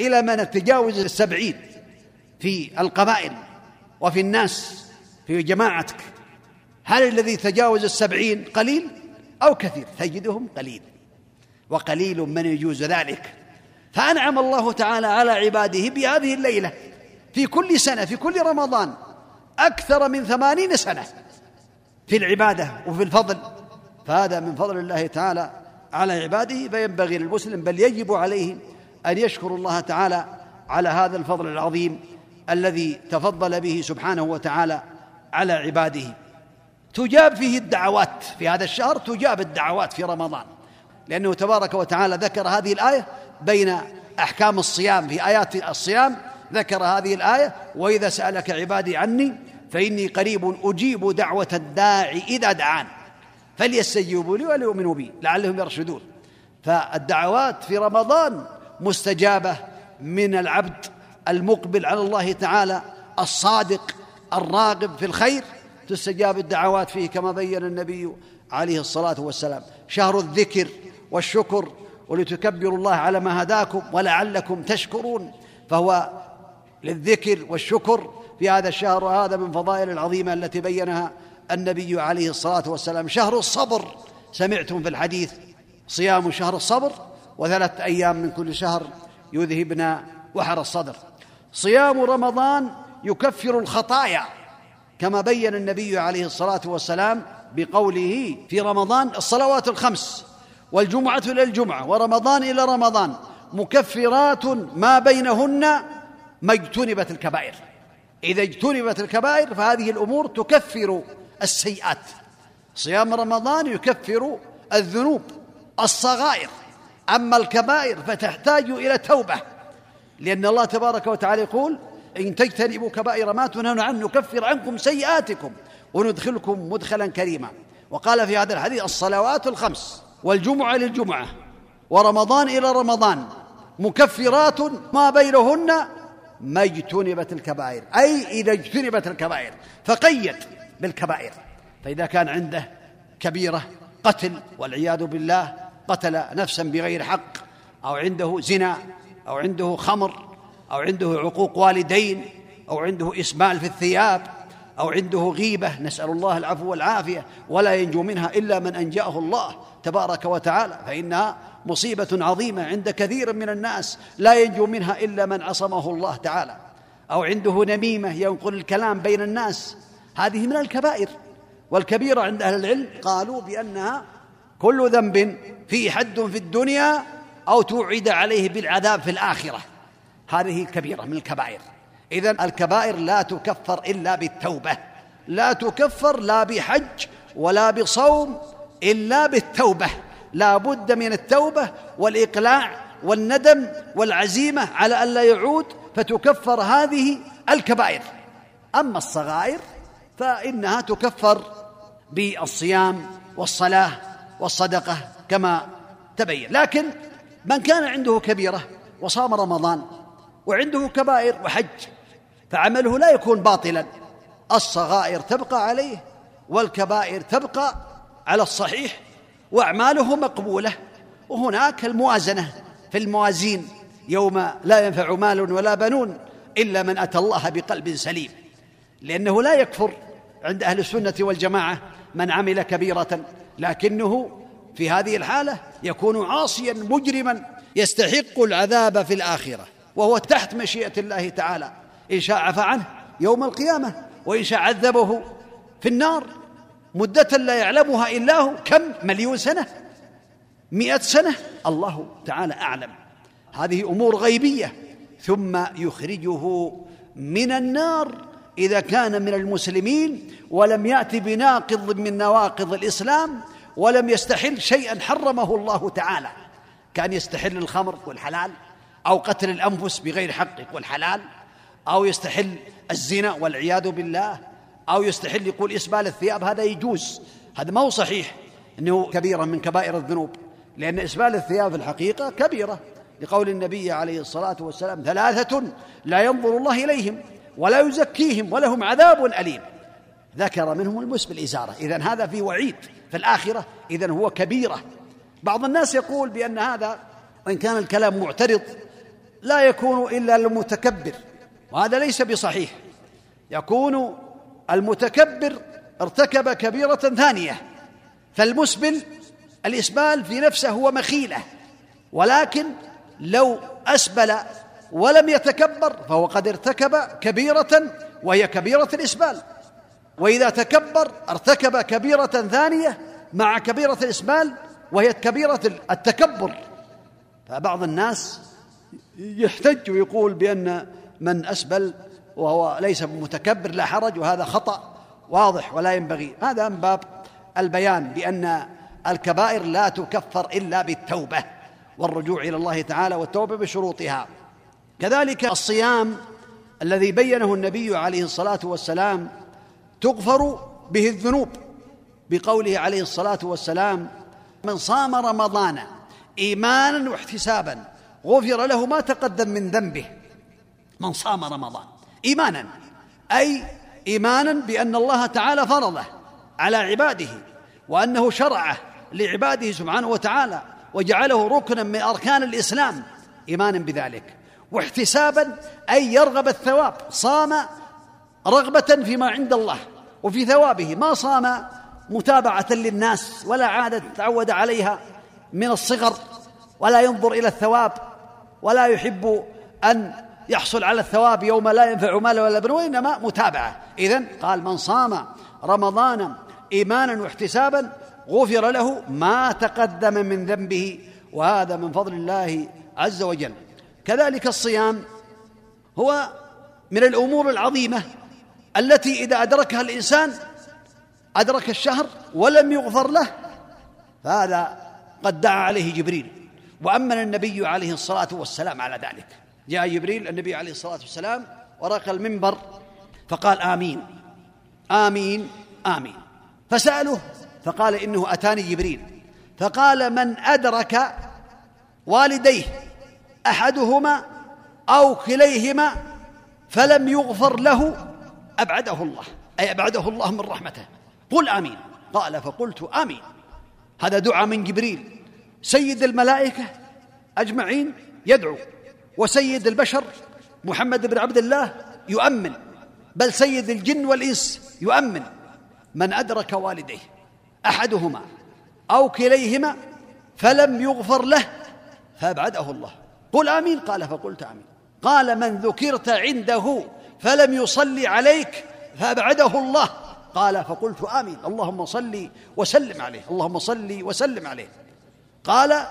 إلى من تجاوز السبعين في القبائل وفي الناس في جماعتك. هل الذي تجاوز السبعين قليل أو كثير؟ تجدهم قليل. وقليل من يجوز ذلك. فأنعم الله تعالى على عباده بهذه الليلة. في كل سنة في كل رمضان أكثر من ثمانين سنة في العبادة وفي الفضل. فهذا من فضل الله تعالى على عباده. فينبغي للمسلم بل يجب عليه أن يشكر الله تعالى على هذا الفضل العظيم الذي تفضل به سبحانه وتعالى على عباده. تجاب فيه الدعوات في هذا الشهر تجاب الدعوات في رمضان. لأنه تبارك وتعالى ذكر هذه الآية بين أحكام الصيام في آيات الصيام ذكر هذه الآية وإذا سألك عبادي عني فإني قريب أجيب دعوة الداعي إذا دعان. فليستجيبوا لي وليؤمنوا بي لعلهم يرشدون. فالدعوات في رمضان مستجابة من العبد المقبل على الله تعالى الصادق الراغب في الخير تستجاب الدعوات فيه كما بين النبي عليه الصلاة والسلام. شهر الذكر والشكر ولتكبروا الله على ما هداكم ولعلكم تشكرون. فهو للذكر والشكر في هذا الشهر وهذا من فضائل العظيمة التي بينها النبي عليه الصلاة والسلام. شهر الصبر سمعتم في الحديث صيام شهر الصبر وثلاث أيام من كل شهر يذهبن وحر الصدر. صيام رمضان يكفر الخطايا. كما بين النبي عليه الصلاة والسلام بقوله في رمضان الصلوات الخمس والجمعة إلى الجمعة ورمضان إلى رمضان مكفرات ما بينهن ما اجتنبت الكبائر. إذا اجتنبت الكبائر فهذه الأمور تكفر السيئات. صيام رمضان يكفر الذنوب الصغائر. أما الكبائر فتحتاج إلى توبة لأن الله تبارك وتعالى يقول إن تجتنبوا كبائر ما تنهون عنه نكفر عنكم سيئاتكم وندخلكم مدخلا كريما. وقال في هذا الحديث الصلوات الخمس والجمعة للجمعة ورمضان إلى رمضان مكفرات ما بينهن ما اجتنبت الكبائر. أي إذا اجتنبت الكبائر فقيد بالكبائر. فإذا كان عنده كبيرة قتل والعياذ بالله قتل نفسا بغير حق أو عنده زنا أو عنده خمر أو عنده عقوق والدين أو عنده إسمال في الثياب أو عنده غيبة نسأل الله العفو والعافية ولا ينجو منها إلا من أنجاه الله تبارك وتعالى. فإنها مصيبة عظيمة عند كثير من الناس لا ينجو منها إلا من عصمه الله تعالى. أو عنده نميمة ينقل الكلام بين الناس. هذه من الكبائر والكبيرة عند أهل العلم قالوا بأنها كل ذنب فيه حد في الدنيا أو توعد عليه بالعذاب في الآخرة. هذه كبيرة من الكبائر. إذا الكبائر لا تكفر إلا بالتوبة لا تكفر لا بحج ولا بصوم إلا بالتوبة. لا بد من التوبة والإقلاع والندم والعزيمة على ألا يعود فتكفر هذه الكبائر. أما الصغائر فإنها تكفر بالصيام والصلاة والصدقة كما تبين. لكن من كان عنده كبيرة وصام رمضان وعنده كبائر وحج فعمله لا يكون باطلا. الصغائر تبقى عليه والكبائر تبقى على الصحيح وأعماله مقبولة. وهناك الموازنة في الموازين يوم لا ينفع مال ولا بنون إلا من أتى الله بقلب سليم. لأنه لا يكفر عند أهل السنة والجماعة من عمل كبيرة. لكنه في هذه الحالة يكون عاصيا مجرما يستحق العذاب في الآخرة. وهو تحت مشيئة الله تعالى. إن شاء عفى عنه يوم القيامة وإن شاء عذبه في النار. مدة لا يعلمها إلا هو. كم؟ مليون سنة؟ مئة سنة؟ الله تعالى أعلم. هذه أمور غيبية. ثم يخرجه من النار إذا كان من المسلمين ولم يأت بناقض من نواقض الإسلام ولم يستحل شيئا حرمه الله تعالى. كان يستحل الخمر والحلال. أو قتل الأنفس بغير حق يقول حلال أو يستحل الزنا والعياذ بالله أو يستحل يقول إسبال الثياب هذا يجوز. هذا ما هو صحيح أنه كبيرة من كبائر الذنوب لأن إسبال الثياب في الحقيقة كبيرة. لقول النبي عليه الصلاة والسلام ثلاثة لا ينظر الله إليهم ولا يزكيهم ولهم عذاب أليم. ذكر منهم المسبل إزارة إذا هذا في وعيد في الآخرة إذا هو كبيرة. بعض الناس يقول بأن هذا وإن كان الكلام معترض لا يكون إلا للمتكبر وهذا ليس بصحيح. يكون المتكبر ارتكب كبيرة ثانية فالمسبل الإسبال في نفسه هو مخيلة ولكن لو أسبل ولم يتكبر فهو قد ارتكب كبيرة وهي كبيرة الإسبال. وإذا تكبر ارتكب كبيرة ثانية مع كبيرة الإسبال وهي كبيرة التكبر. فبعض الناس يحتج ويقول بأن من أسبل وهو ليس بمتكبر لا حرج وهذا خطأ واضح ولا ينبغي. هذا من باب البيان بأن الكبائر لا تكفر إلا بالتوبة والرجوع إلى الله تعالى والتوبة بشروطها. كذلك الصيام الذي بينه النبي عليه الصلاة والسلام تغفر به الذنوب بقوله عليه الصلاة والسلام من صام رمضان إيمانا واحتسابا غفر له ما تقدم من ذنبه. من صام رمضان. إيمانا. أي إيمانا بأن الله تعالى فرضه على عباده وأنه شرعه لعباده سبحانه وتعالى وجعله ركنا من أركان الإسلام. إيمانا بذلك. واحتسابا أي يرغب الثواب. صام رغبة فيما عند الله وفي ثوابه. ما صام متابعة للناس ولا عادة تعود عليها من الصغر ولا ينظر إلى الثواب. ولا يحب أن يحصل على الثواب يوم لا ينفع مال ولا بر وإنما متابعة. إذن قال من صام رمضان إيمانا واحتسابا غفر له ما تقدم من ذنبه وهذا من فضل الله عز وجل. كذلك الصيام هو من الأمور العظيمة التي إذا أدركها الإنسان أدرك الشهر ولم يغفر له فهذا قد دعا عليه جبريل. وأمن النبي عليه الصلاة والسلام على ذلك. جاء جبريل النبي عليه الصلاة والسلام ورق المنبر فقال آمين. آمين آمين. فسالوه فقال إنه أتاني جبريل. فقال من أدرك والديه أحدهما أو كليهما فلم يغفر له أبعده الله. أي أبعده الله من رحمته. قل آمين. قال فقلت آمين. هذا دعاء من جبريل. سيد الملائكة أجمعين يدعو وسيد البشر محمد بن عبد الله يؤمن بل سيد الجن والإنس يؤمن. من أدرك والديه أحدهما أو كليهما فلم يغفر له فأبعده الله. قل آمين قال فقلت آمين. قال من ذكرت عنده فلم يصلي عليك فأبعده الله. قال فقلت آمين. اللهم صل وسلم عليه اللهم صل وسلم عليه. قال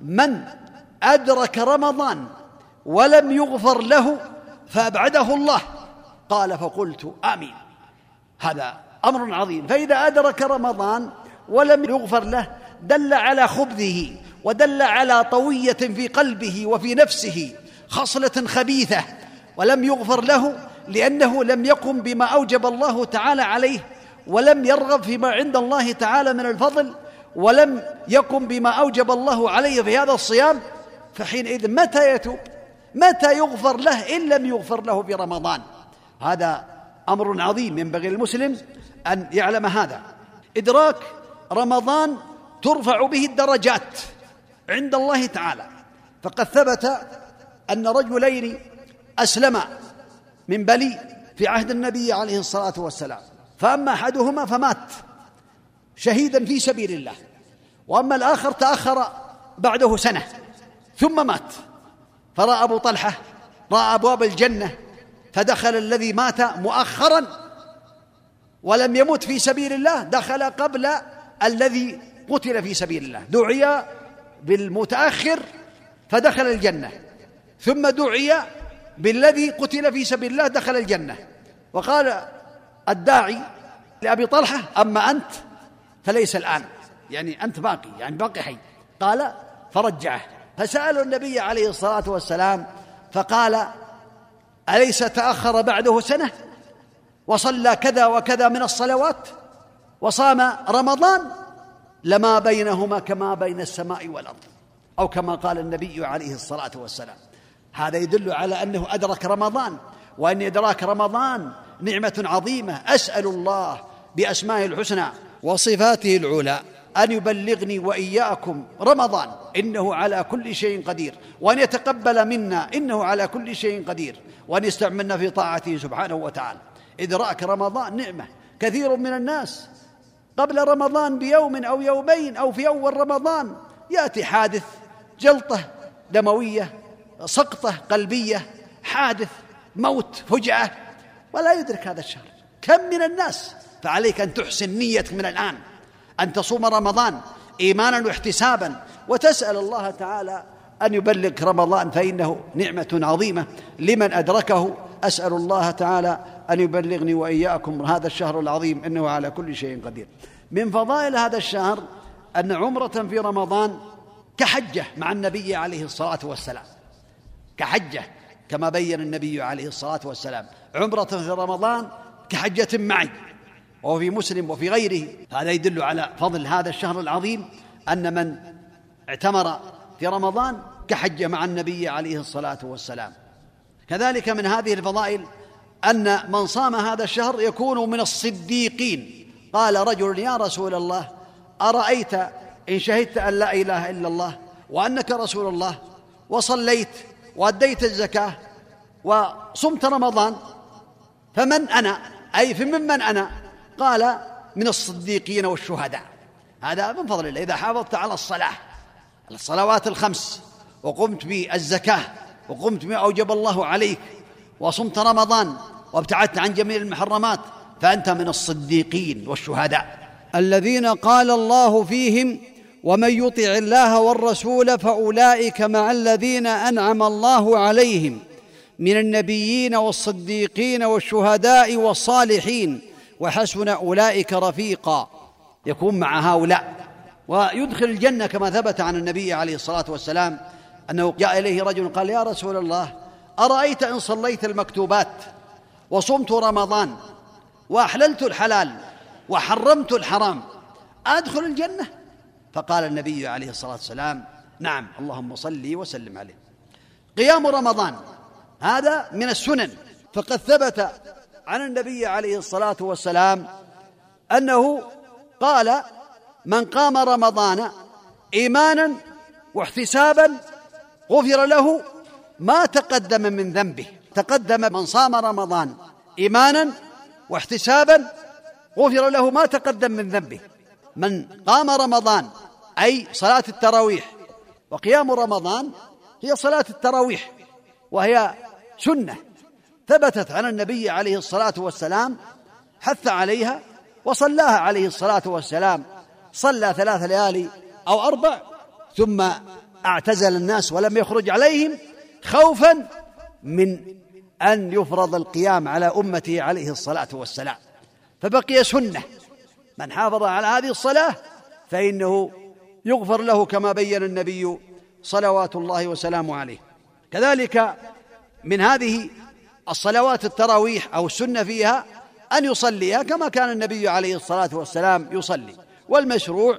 من أدرك رمضان ولم يغفر له فأبعده الله. قال فقلت آمين. هذا أمر عظيم. فإذا أدرك رمضان ولم يغفر له دل على خبثه ودل على طوية في قلبه وفي نفسه خصلة خبيثة ولم يغفر له لأنه لم يقم بما أوجب الله تعالى عليه ولم يرغب فيما عند الله تعالى من الفضل ولم يقم بما أوجب الله عليه في هذا الصيام فحينئذ متى يتوب؟ متى يغفر له إن لم يغفر له في رمضان؟ هذا أمر عظيم ينبغي للمسلم أن يعلم هذا. إدراك رمضان ترفع به الدرجات عند الله تعالى. فقد ثبت أن رجلين أسلما من بلي في عهد النبي عليه الصلاة والسلام فأما أحدهما فمات. شهيدا في سبيل الله. وأما الآخر تأخر بعده سنة ثم مات. فرأى أبو طلحة رأى أبواب الجنة فدخل الذي مات مؤخرا ولم يمت في سبيل الله دخل قبل الذي قتل في سبيل الله. دعي بالمتأخر فدخل الجنة. ثم دعي بالذي قتل في سبيل الله دخل الجنة. وقال الداعي لأبي طلحة أما أنت؟ فليس الآن. يعني أنت باقي يعني باقي حي. قال فرجعه. فسألوا النبي عليه الصلاة والسلام فقال أليس تأخر بعده سنة؟ وصلى كذا وكذا من الصلوات؟ وصام رمضان؟ لما بينهما كما بين السماء والأرض. أو كما قال النبي عليه الصلاة والسلام. هذا يدل على أنه أدرك رمضان. وأن ادراك رمضان نعمة عظيمة. أسأل الله بأسمائه الحسنى. وصفاته العلى أن يبلغني وإياكم رمضان إنه على كل شيء قدير وأن يتقبل منا إنه على كل شيء قدير وأن يستعملنا في طاعته سبحانه وتعالى. ادراك رمضان نعمة كثير من الناس قبل رمضان بيوم أو يومين أو في أول رمضان يأتي حادث جلطة دموية سقطة قلبية حادث موت فجاه ولا يدرك هذا الشهر. كم من الناس فعليك أن تحسن نيتك من الآن أن تصوم رمضان إيمانا واحتسابا. وتسأل الله تعالى أن يبلغ رمضان فإنه نعمة عظيمة لمن أدركه. أسأل الله تعالى أن يبلغني وإياكم هذا الشهر العظيم إنه على كل شيء قدير. من فضائل هذا الشهر أن عمرة في رمضان كحجة مع النبي عليه الصلاة والسلام. كحجة كما بين النبي عليه الصلاة والسلام. عمرة في رمضان كحجة معي. وهو في مسلم وفي غيره. هذا يدل على فضل هذا الشهر العظيم أن من اعتمر في رمضان كحج مع النبي عليه الصلاة والسلام. كذلك من هذه الفضائل أن من صام هذا الشهر يكون من الصديقين. قال رجل يا رسول الله أرأيت إن شهدت أن لا إله إلا الله وأنك رسول الله وصليت وأديت الزكاة وصمت رمضان فمن أنا؟ أي فممن أنا؟ قال من الصديقين والشهداء. هذا من فضل الله. إذا حافظت على الصلاة الصلوات الخمس وقمت بالزكاة وقمت بما أوجب الله عليك وصمت رمضان وابتعدت عن جميع المحرمات فأنت من الصديقين والشهداء. الذين قال الله فيهم ومن يطع الله والرسول فأولئك مع الذين أنعم الله عليهم من النبيين والصديقين والشهداء والصالحين وحسن أولئك رفيقا. يكون مع هؤلاء. ويدخل الجنة كما ثبت عن النبي عليه الصلاة والسلام أنه جاء إليه رجل قال يا رسول الله أرأيت إن صليت المكتوبات وصمت رمضان وأحللت الحلال وحرمت الحرام أدخل الجنة؟ فقال النبي عليه الصلاة والسلام نعم اللهم صل وسلم عليه. قيام رمضان هذا من السنن. فقد ثبت عن النبي عليه الصلاة والسلام أنه قال من قام رمضان إيمانا واحتسابا غفر له ما تقدم من ذنبه. تقدم من صام رمضان إيمانا واحتسابا غفر له ما تقدم من ذنبه. من قام رمضان أي صلاة التراويح وقيام رمضان هي صلاة التراويح وهي سنة. ثبتت عن النبي عليه الصلاة والسلام حث عليها وصلاها عليه الصلاة والسلام. صلى ثلاث ليالي أو أربع ثم اعتزل الناس ولم يخرج عليهم خوفا من أن يفرض القيام على امته عليه الصلاة والسلام. فبقي سنة. من حافظ على هذه الصلاة فإنه يغفر له كما بين النبي صلوات الله وسلامه عليه. كذلك من هذه الصلوات التراويح أو السنة فيها أن يصليها كما كان النبي عليه الصلاة والسلام يصلي والمشروع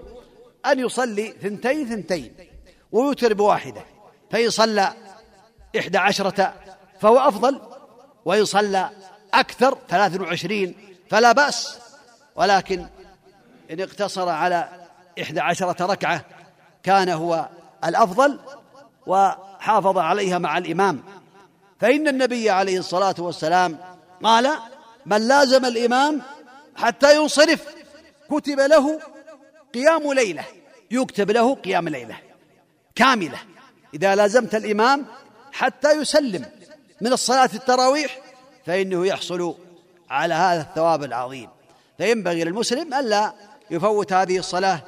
أن يصلي ثنتين ثنتين ويوتر بواحدة فإن صلى إحدى عشرة فهو أفضل وإن صلى أكثر ثلاث وعشرين فلا بأس ولكن إن اقتصر على إحدى عشرة ركعة كان هو الأفضل وحافظ عليها مع الإمام. فإن النبي عليه الصلاة والسلام قال من لازم الإمام حتى ينصرف كتب له قيام ليلة يكتب له قيام ليلة كاملة. إذا لازمت الإمام حتى يسلم من الصلاة التراويح فإنه يحصل على هذا الثواب العظيم. فينبغي للمسلم ألا يفوت هذه الصلاة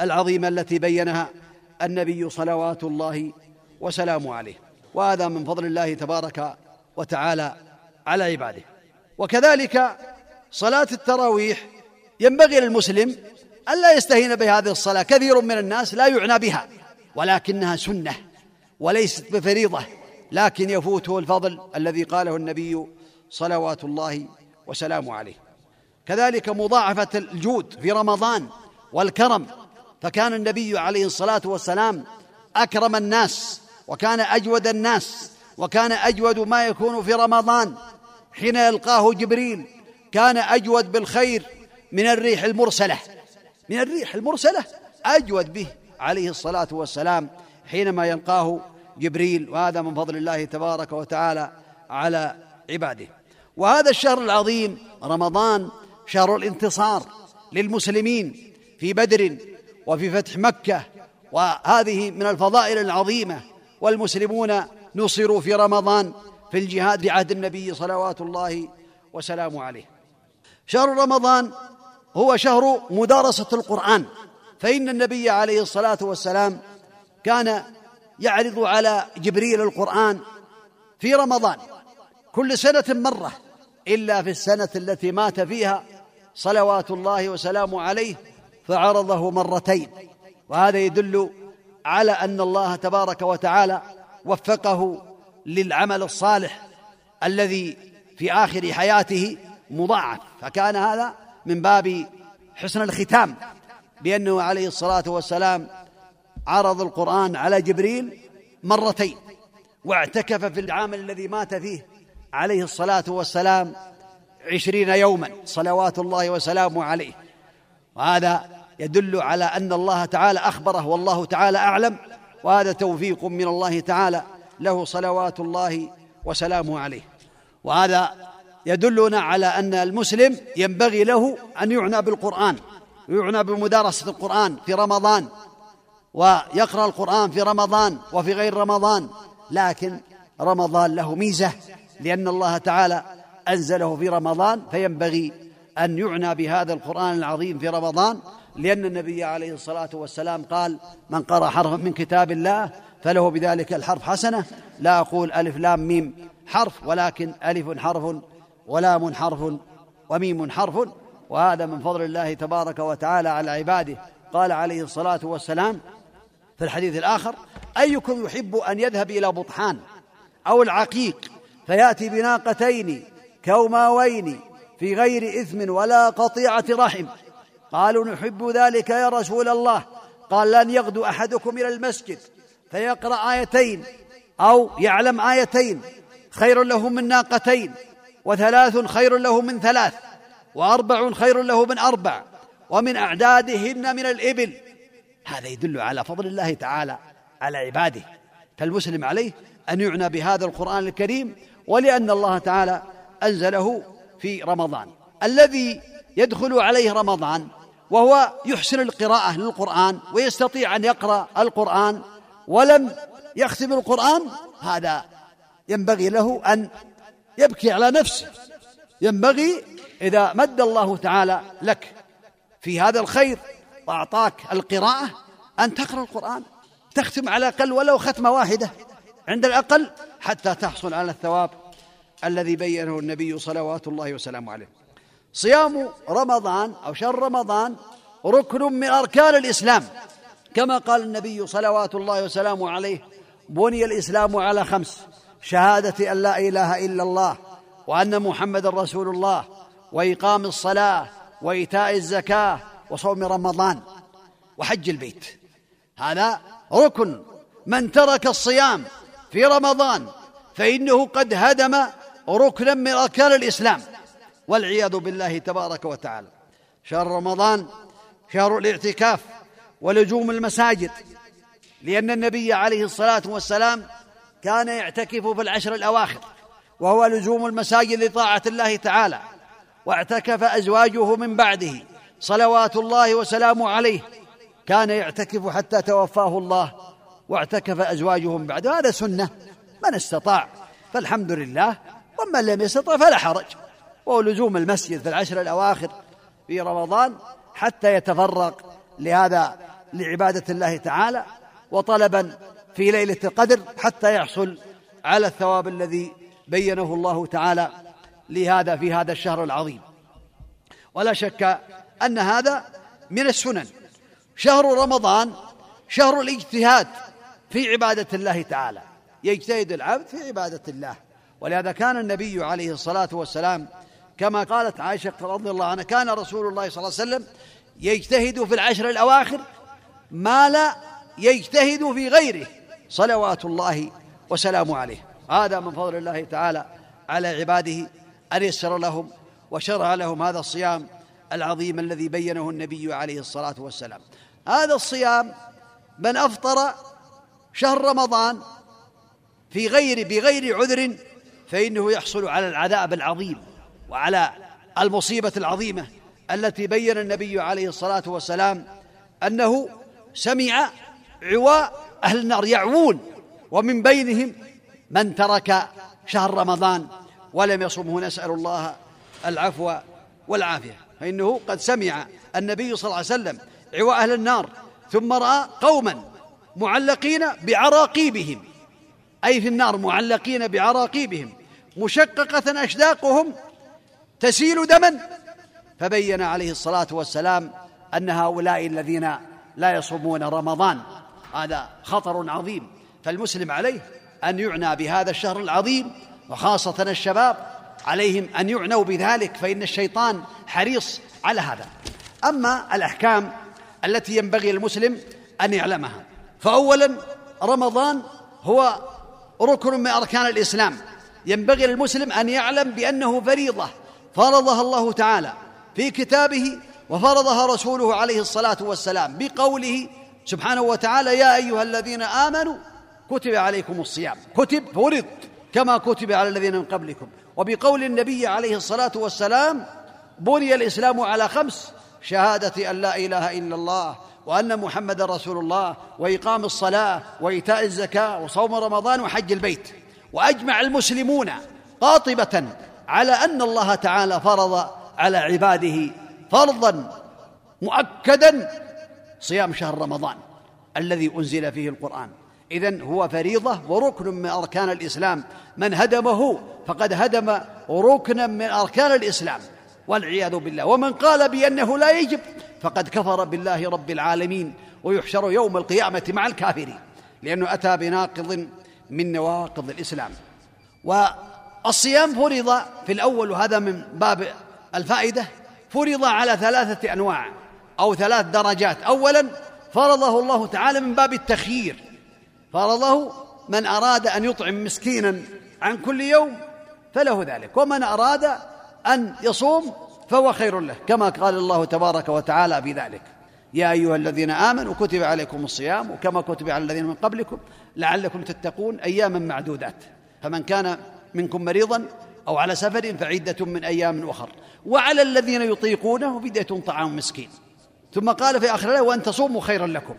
العظيمة التي بينها النبي صلوات الله وسلامه عليه. وهذا من فضل الله تبارك وتعالى على عباده. وكذلك صلاة التراويح ينبغي للمسلم ألا يستهين بهذه الصلاة. كثير من الناس لا يعنى بها ولكنها سنة وليست بفريضة. لكن يفوته الفضل الذي قاله النبي صلوات الله وسلامه عليه. كذلك مضاعفة الجود في رمضان والكرم. فكان النبي عليه الصلاة والسلام أكرم الناس وكان أجود الناس وكان أجود ما يكون في رمضان. حين يلقاه جبريل كان أجود بالخير من الريح المرسلة. من الريح المرسلة أجود به عليه الصلاة والسلام حينما يلقاه جبريل وهذا من فضل الله تبارك وتعالى على عباده. وهذا الشهر العظيم رمضان شهر الانتصار للمسلمين في بدر وفي فتح مكة وهذه من الفضائل العظيمة والمسلمون نصروا في رمضان في الجهاد بعهد النبي صلوات الله وسلامه عليه. شهر رمضان هو شهر مدارسة القرآن فإن النبي عليه الصلاة والسلام كان يعرض على جبريل القرآن في رمضان. كل سنة مرة إلا في السنة التي مات فيها صلوات الله وسلامه عليه فعرضه مرتين. وهذا يدل على أن الله تبارك وتعالى وفقه للعمل الصالح الذي في آخر حياته مضاعف. فكان هذا من باب حسن الختام بأنه عليه الصلاة والسلام عرض القرآن على جبريل مرتين واعتكف في العام الذي مات فيه عليه الصلاة والسلام عشرين يوما صلوات الله وسلامه عليه. وهذا يدل على أن الله تعالى أخبره والله تعالى أعلم وهذا توفيق من الله تعالى له صلوات الله وسلامه عليه. وهذا يدلنا على أن المسلم ينبغي له أن يعنى بالقرآن ويعنى بمدارسة القرآن في رمضان ويقرأ القرآن في رمضان وفي غير رمضان. لكن رمضان له ميزة لأن الله تعالى أنزله في رمضان فينبغي أن يعنى بهذا القرآن العظيم في رمضان. لأن النبي عليه الصلاة والسلام قال من قرأ حرفا من كتاب الله فله بذلك الحرف حسنة. لا أقول ألف لام ميم حرف ولكن ألف حرف ولام حرف وميم حرف وهذا من فضل الله تبارك وتعالى على عباده. قال عليه الصلاة والسلام في الحديث الآخر أيكم يحب أن يذهب إلى بطحان أو العقيق فيأتي بناقتين كوماوين في غير إثم ولا قطيعة رحم قالوا نحب ذلك يا رسول الله. قال لن يغدو أحدكم إلى المسجد. فيقرأ آيتين أو يعلم آيتين. خير له من ناقتين. وثلاث خير له من ثلاث. وأربع خير له من أربع. ومن أعدادهن من الإبل. هذا يدل على فضل الله تعالى على عباده. فالمسلم عليه أن يعنى بهذا القرآن الكريم ولأن الله تعالى أنزله في رمضان. الذي يدخل عليه رمضان وهو يحسن القراءة للقرآن ويستطيع أن يقرأ القرآن ولم يختم القرآن هذا ينبغي له أن يبكي على نفسه. ينبغي إذا مد الله تعالى لك في هذا الخير وأعطاك القراءة أن تقرأ القرآن. تختم على الأقل ولو ختمة واحدة عند الأقل حتى تحصل على الثواب الذي بينه النبي صلوات الله وسلامه عليه. صيام رمضان أو شهر رمضان ركن من أركان الإسلام. كما قال النبي صلوات الله وسلامه عليه بني الإسلام على خمس شهادة أن لا إله إلا الله وأن محمد رسول الله وإقام الصلاة وإيتاء الزكاة وصوم رمضان وحج البيت. هذا ركن من ترك الصيام في رمضان فإنه قد هدم ركنا من أركان الإسلام. والعياذ بالله تبارك وتعالى. شهر رمضان شهر الاعتكاف ولزوم المساجد لأن النبي عليه الصلاة والسلام كان يعتكف في العشر الأواخر وهو لزوم المساجد لطاعة الله تعالى واعتكف أزواجه من بعده صلوات الله وسلامه عليه. كان يعتكف حتى توفاه الله واعتكف أزواجه من بعده هذا سنة من استطاع فالحمد لله ومن لم يستطع فلا حرج. وهو لزوم المسجد في العشر الأواخر في رمضان حتى يتفرغ لهذا لعبادة الله تعالى وطلبا في ليلة القدر حتى يحصل على الثواب الذي بينه الله تعالى لهذا في هذا الشهر العظيم. ولا شك أن هذا من السنن. شهر رمضان شهر الاجتهاد في عبادة الله تعالى. يجتهد العبد في عبادة الله. ولهذا كان النبي عليه الصلاة والسلام كما قالت عائشة رضي الله عنها كان رسول الله صلى الله عليه وسلم يجتهد في العشر الأواخر ما لا يجتهد في غيره صلوات الله وسلامه عليه. هذا من فضل الله تعالى على عباده أن يسر لهم وشرع لهم هذا الصيام العظيم الذي بينه النبي عليه الصلاة والسلام. هذا الصيام من أفطر شهر رمضان في غير بغير عذر فإنه يحصل على العذاب العظيم. وعلى المصيبة العظيمة التي بين النبي عليه الصلاة والسلام أنه سمع عواء أهل النار يعوون ومن بينهم من ترك شهر رمضان ولم يصمه. نسأل الله العفو والعافية. فإنه قد سمع النبي صلى الله عليه وسلم عواء أهل النار ثم رأى قوما معلقين بعراقيبهم. أي في النار معلقين بعراقيبهم. مشققة أشداقهم تسيل دما. فبين عليه الصلاة والسلام أن هؤلاء الذين لا يصومون رمضان هذا خطر عظيم. فالمسلم عليه أن يعنى بهذا الشهر العظيم وخاصة الشباب عليهم أن يعنوا بذلك فإن الشيطان حريص على هذا. أما الأحكام التي ينبغي للمسلم أن يعلمها. فاولا رمضان هو ركن من أركان الإسلام. ينبغي للمسلم أن يعلم بأنه فريضة. فرضها الله تعالى في كتابه وفرضها رسوله عليه الصلاة والسلام بقوله سبحانه وتعالى يا أيها الذين آمنوا كتب عليكم الصيام. كتب فرض كما كتب على الذين من قبلكم. وبقول النبي عليه الصلاة والسلام بني الإسلام على خمس شهادة أن لا إله إلا الله وأن محمدا رسول الله وإقام الصلاة وإيتاء الزكاة وصوم رمضان وحج البيت. وأجمع المسلمون قاطبة على أن الله تعالى فرض على عباده فرضا مؤكدا صيام شهر رمضان الذي أنزل فيه القرآن. إذن هو فريضة وركن من أركان الإسلام. من هدمه فقد هدم ركنا من أركان الإسلام والعياذ بالله. ومن قال بأنه لا يجب فقد كفر بالله رب العالمين ويحشر يوم القيامة مع الكافرين لأنه أتى بناقض من نواقض الإسلام. والصيام فرض في الأول وهذا من باب الفائدة فرض على ثلاثة أنواع أو ثلاث درجات. اولا فرضه الله تعالى من باب التخيير. فرضه من أراد أن يطعم مسكينا عن كل يوم فله ذلك ومن أراد أن يصوم فهو خير له كما قال الله تبارك وتعالى في ذلك. يا أيها الذين آمنوا كتب عليكم الصيام وكما كتب على الذين من قبلكم لعلكم تتقون اياما معدودات. فمن كان منكم مريضا أو على سفر فعدة من أيام أخر. وعلى الذين يطيقونه فدية طعام مسكين. ثم قال في آخر الآية وأن تصوموا خيرا لكم.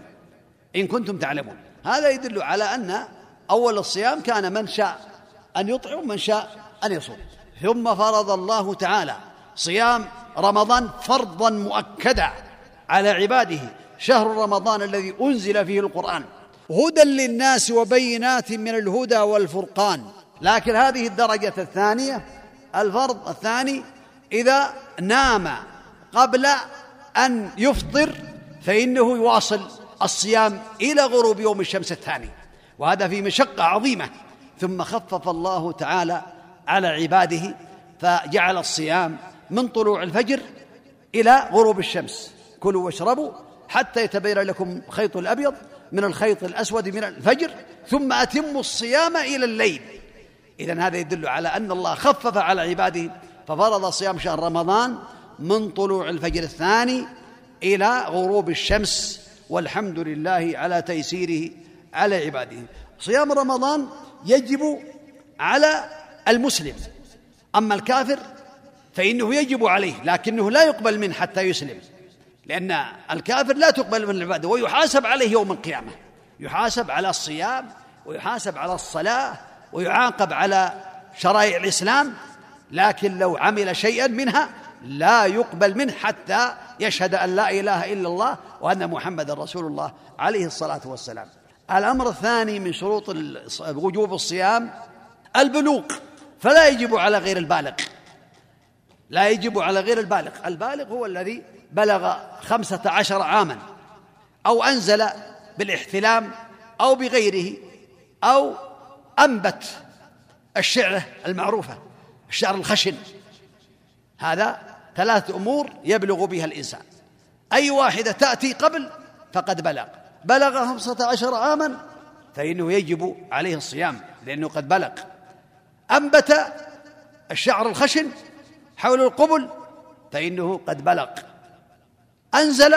إن كنتم تعلمون. هذا يدل على أن أول الصيام كان من شاء أن يطعم ومن شاء أن يصوم. ثم فرض الله تعالى صيام رمضان فرضا مؤكدا على عباده. شهر رمضان الذي أنزل فيه القرآن. هدى للناس وبينات من الهدى والفرقان. لكن هذه الدرجة الثانية الفرض الثاني إذا نام قبل أن يفطر فإنه يواصل الصيام إلى غروب يوم الشمس الثاني. وهذا في مشقة عظيمة. ثم خفف الله تعالى على عباده فجعل الصيام من طلوع الفجر إلى غروب الشمس. كلوا واشربوا حتى يتبين لكم الخيط الأبيض من الخيط الأسود من الفجر ثم أتموا الصيام إلى الليل. إذا هذا يدل على أن الله خفف على عباده ففرض صيام شهر رمضان من طلوع الفجر الثاني إلى غروب الشمس والحمد لله على تيسيره على عباده. صيام رمضان يجب على المسلم أما الكافر فإنه يجب عليه لكنه لا يقبل منه حتى يسلم لأن الكافر لا تقبل من العبادة ويحاسب عليه يوم القيامة يحاسب على الصيام ويحاسب على الصلاة ويعاقب على شرائع الإسلام لكن لو عمل شيئا منها لا يقبل منه حتى يشهد أن لا إله إلا الله وأن محمد رسول الله عليه الصلاة والسلام. الأمر الثاني من شروط وجوب الصيام البلوغ. فلا يجب على غير البالغ. لا يجب على غير البالغ. البالغ هو الذي بلغ خمسة عشر عاما أو أنزل بالإحتلام أو بغيره أو أنبت الشعرة المعروفة الشعر الخشن. هذا ثلاثة أمور يبلغ بها الإنسان. أي واحدة تأتي قبل فقد بلغ. بلغ خمسة عشر عاما فإنه يجب عليه الصيام لأنه قد بلغ. أنبت الشعر الخشن حول القبل فإنه قد بلغ. أنزل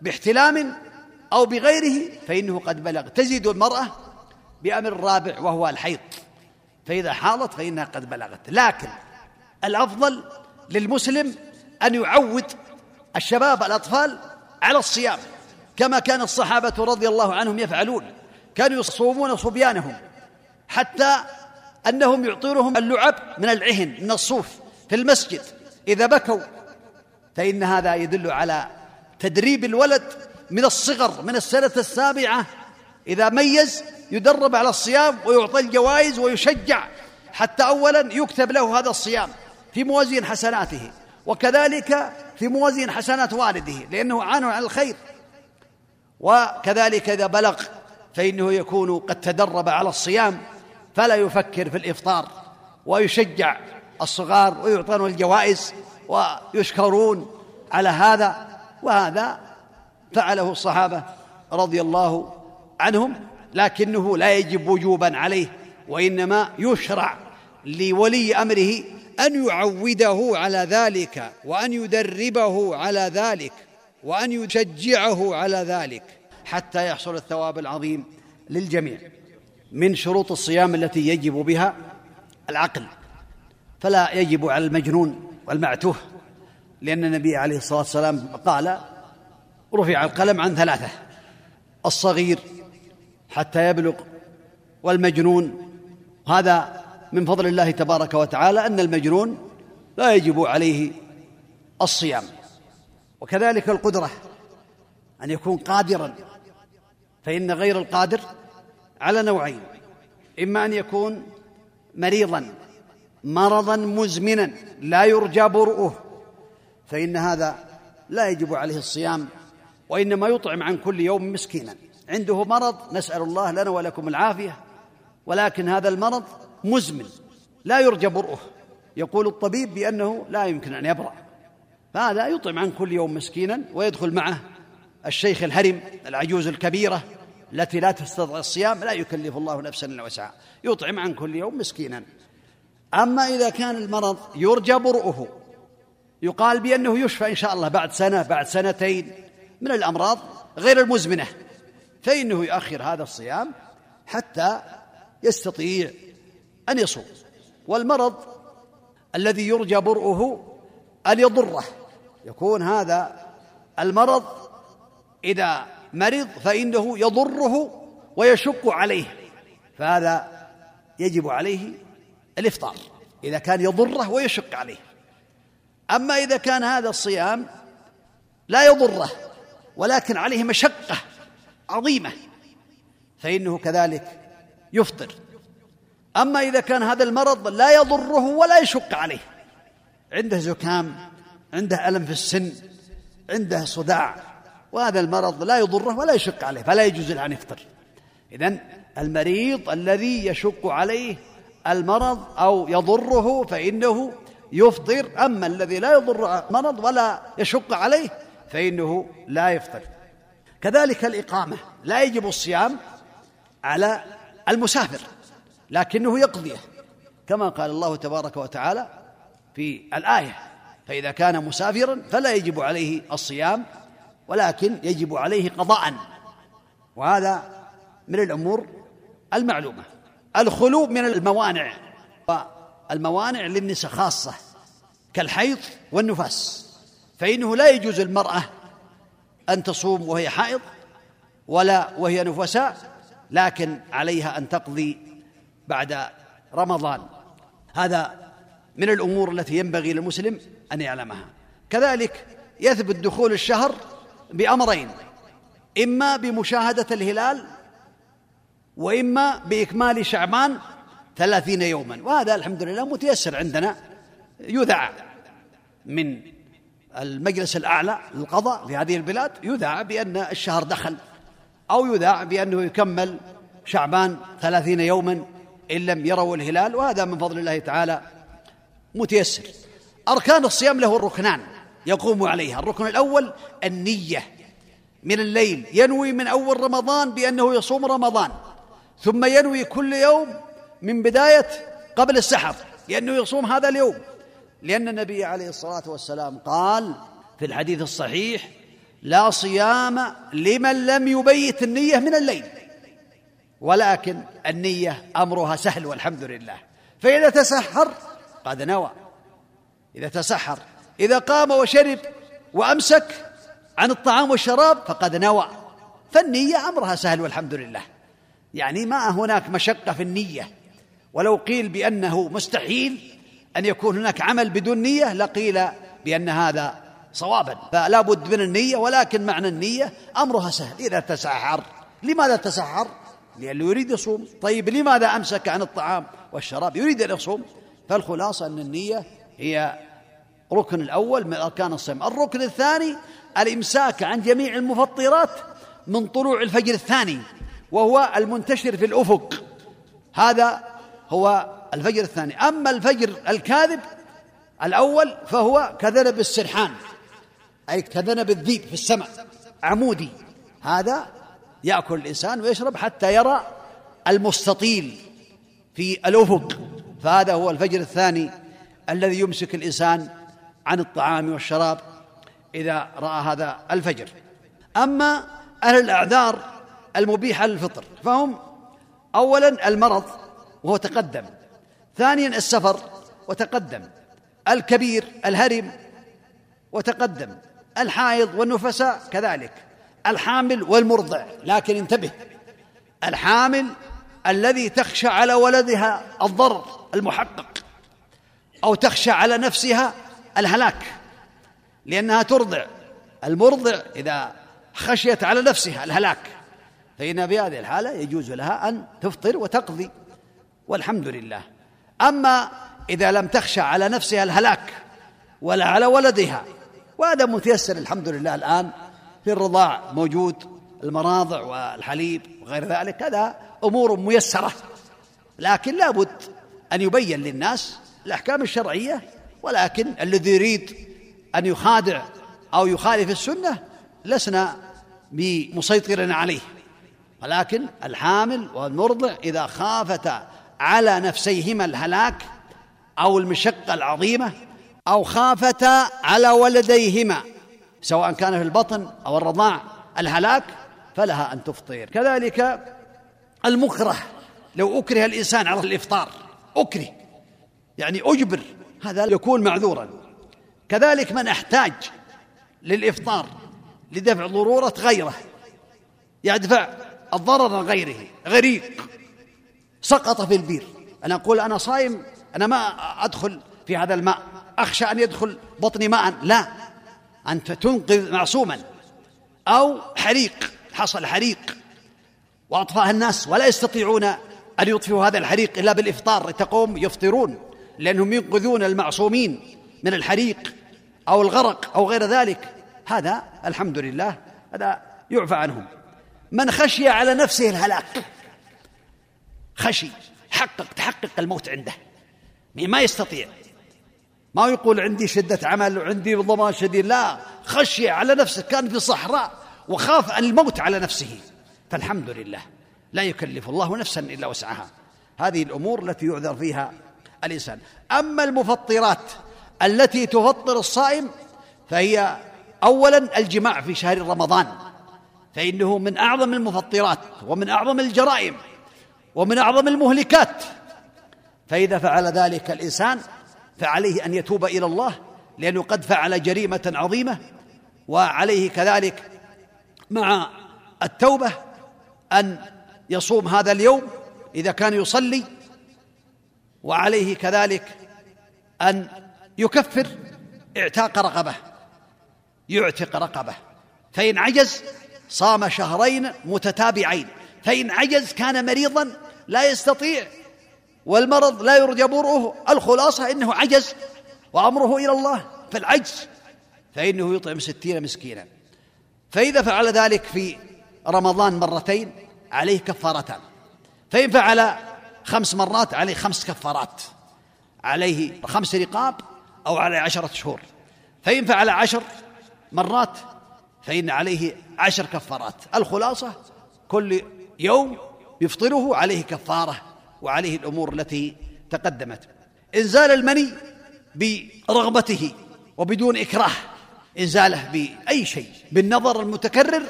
باحتلام أو بغيره فإنه قد بلغ. تزيد المرأة بأمر الرابع وهو الحيض. فإذا حاضت فإنها قد بلغت. لكن الأفضل للمسلم أن يعود الشباب الأطفال على الصيام كما كان الصحابة رضي الله عنهم يفعلون. كانوا يصومون صبيانهم حتى أنهم يعطونهم اللعب من العهن من الصوف في المسجد. إذا بكوا فإن هذا يدل على تدريب الولد من الصغر من السنة السابعة إذا ميز يدرب على الصيام ويعطى الجوائز ويشجع حتى أولا يكتب له هذا الصيام في موازين حسناته وكذلك في موازين حسنات والده لأنه عان عن الخير. وكذلك إذا بلغ فإنه يكون قد تدرب على الصيام فلا يفكر في الإفطار ويشجع الصغار ويعطون الجوائز ويشكرون على هذا. وهذا فعله الصحابة رضي الله عنهم لكنه لا يجب وجوبا عليه وإنما يشرع لولي أمره أن يعوده على ذلك وأن يدربه على ذلك وأن يشجعه على ذلك حتى يحصل الثواب العظيم للجميع من شروط الصيام التي يجب بها العقل. فلا يجب على المجنون والمعتوه لأن النبي عليه الصلاة والسلام قال رفع القلم عن ثلاثة الصغير حتى يبلغ والمجنون. هذا من فضل الله تبارك وتعالى أن المجنون لا يجب عليه الصيام. وكذلك القدرة أن يكون قادرا فإن غير القادر على نوعين. إما أن يكون مريضا مرضا مزمنا لا يرجى برؤه فإن هذا لا يجب عليه الصيام وإنما يطعم عن كل يوم مسكينا. عنده مرض نسأل الله لنا ولكم العافية. ولكن هذا المرض مزمن لا يرجى برؤه. يقول الطبيب بأنه لا يمكن أن يبرأ. فهذا يطعم عن كل يوم مسكينا ويدخل معه الشيخ الهرم العجوز الكبيرة التي لا تستطيع الصيام لا يكلف الله نفسا إلا وسعها. يطعم عن كل يوم مسكينا. أما إذا كان المرض يرجى برؤه يقال بأنه يشفى إن شاء الله بعد سنة بعد سنتين من الأمراض غير المزمنة. فإنه يؤخر هذا الصيام حتى يستطيع أن يصوم. والمرض الذي يرجى برؤه أن يضره. يكون هذا المرض إذا مرض فإنه يضره ويشق عليه. فهذا يجب عليه الإفطار إذا كان يضره ويشق عليه. أما إذا كان هذا الصيام لا يضره ولكن عليه مشقة عظيمة فإنه كذلك يفطر. أما إذا كان هذا المرض لا يضره ولا يشق عليه عنده زكام عنده ألم في السن عنده صداع وهذا المرض لا يضره ولا يشق عليه فلا يجوز له أن يفطر. إذن المريض الذي يشق عليه المرض أو يضره فإنه يفطر أما الذي لا يضر مرض ولا يشق عليه فإنه لا يفطر. كذلك الإقامة. لا يجب الصيام على المسافر لكنه يقضيه كما قال الله تبارك وتعالى في الآية فإذا كان مسافرا فلا يجب عليه الصيام ولكن يجب عليه قضاء. وهذا من الأمور المعلومة. الخلو من الموانع الموانع للنساء خاصة كالحيض والنفاس فإنه لا يجوز المرأة أن تصوم وهي حائض ولا وهي نفساء لكن عليها أن تقضي بعد رمضان. هذا من الأمور التي ينبغي للمسلم أن يعلمها. كذلك يثبت دخول الشهر بأمرين إما بمشاهدة الهلال وإما بإكمال شعبان ثلاثين يوما. وهذا الحمد لله متيسر عندنا يذاع من المجلس الأعلى للقضاء في هذه البلاد يذاع بأن الشهر دخل أو يذاع بأنه يكمل شعبان ثلاثين يوما إن لم يروا الهلال وهذا من فضل الله تعالى متيسر. أركان الصيام له الركنان يقوم عليها. الركن الأول النية من الليل. ينوي من أول رمضان بأنه يصوم رمضان. ثم ينوي كل يوم من بداية قبل السحر لأنه يصوم هذا اليوم. لأن النبي عليه الصلاة والسلام قال في الحديث الصحيح لا صيام لمن لم يبيت النية من الليل ولكن النية أمرها سهل والحمد لله. فإذا تسحر قد نوى إذا تسحر إذا قام وشرب وأمسك عن الطعام والشراب فقد نوى. فالنية أمرها سهل والحمد لله. يعني ما هناك مشقة في النية ولو قيل بأنه مستحيل أن يكون هناك عمل بدون نية لقيل بأن هذا صوابا فلا بد من النية ولكن معنى النية أمرها سهل. إذا تسحر لماذا تسحر؟ لأنه يريد يصوم. طيب لماذا أمسك عن الطعام والشراب؟ يريد أن يصوم. فالخلاصة أن النية هي ركن الأول من أركان الصيام. الركن الثاني الإمساك عن جميع المفطرات من طلوع الفجر الثاني وهو المنتشر في الأفق. هذا هو الفجر الثاني. أما الفجر الكاذب الأول فهو كذنب السرحان أي كذنب الذيب في السماء عمودي. هذا يأكل الإنسان ويشرب حتى يرى المستطيل في الأفق. فهذا هو الفجر الثاني الذي يمسك الإنسان عن الطعام والشراب إذا رأى هذا الفجر. أما أهل الأعذار المبيحة للفطر فهم أولا المرض وهو تقدم. ثانيا السفر وتقدم. الكبير الهرم وتقدم. الحائض والنفساء كذلك. الحامل والمرضع. لكن انتبه الحامل الذي تخشى على ولدها الضرر المحقق أو تخشى على نفسها الهلاك لأنها ترضع. المرضع إذا خشيت على نفسها الهلاك فإن في هذه الحالة يجوز لها أن تفطر وتقضي. والحمد لله. أما إذا لم تخشى على نفسها الهلاك ولا على ولدها وهذا متيسر الحمد لله الآن في الرضاع موجود المراضع والحليب وغير ذلك هذا أمور ميسرة لكن لابد أن يبين للناس الأحكام الشرعية ولكن الذي يريد أن يخادع أو يخالف السنة لسنا بمسيطر عليه ولكن الحامل والمرضع إذا خافتا على نفسيهما الهلاك أو المشقة العظيمة أو خافتا على ولديهما سواء كان في البطن أو الرضاع الهلاك فلها أن تفطر. كذلك المكره لو أكره الإنسان على الإفطار أكره يعني أجبر هذا يكون معذورا. كذلك من أحتاج للإفطار لدفع ضرورة غيره يدفع الضرر غيره غريق. سقط في البير. أنا أقول أنا صايم أنا ما أدخل في هذا الماء. أخشى أن يدخل بطني ماء. لا. أنت تنقذ معصوما. أو حريق. حصل حريق. وأطفاه الناس ولا يستطيعون أن يطفئوا هذا الحريق إلا بالإفطار. تقوم يفطرون. لأنهم ينقذون المعصومين من الحريق أو الغرق أو غير ذلك. هذا الحمد لله هذا يعفى عنهم. من خشي على نفسه الهلاك. خشي. حقق تحقق الموت عنده. ما يستطيع. ما يقول عندي شدة عمل وعندي ضمان شديد. لا خشي على نفسه كان في صحراء وخاف الموت على نفسه. فالحمد لله. لا يكلف الله نفسا إلا وسعها. هذه الأمور التي يعذر فيها الإنسان. أما المفطرات التي تفطر الصائم فهي أولا الجماع في شهر رمضان. فإنه من أعظم المفطرات ومن أعظم الجرائم. ومن أعظم المهلكات. فإذا فعل ذلك الإنسان فعليه أن يتوب إلى الله لأنه قد فعل جريمة عظيمة وعليه كذلك مع التوبة أن يصوم هذا اليوم إذا كان يصلي وعليه كذلك أن يكفر اعتاق رقبة يعتق رقبة. فإن عجز صام شهرين متتابعين فإن عجز كان مريضا لا يستطيع والمرض لا يرجى برؤه الخلاصة إنه عجز وأمره إلى الله فالعجز فإنه يطعم ستين مسكينا. فإذا فعل ذلك في رمضان مرتين عليه كفارتان فإن فعل خمس مرات عليه خمس كفارات. عليه خمس رقاب أو عليه عشرة شهور. فإن فعل عشر مرات فإن عليه عشر كفارات. الخلاصة كل يوم يفطره عليه كفارة وعليه الأمور التي تقدمت. إنزال المني برغبته وبدون إكراه. إنزاله بأي شيء بالنظر المتكرر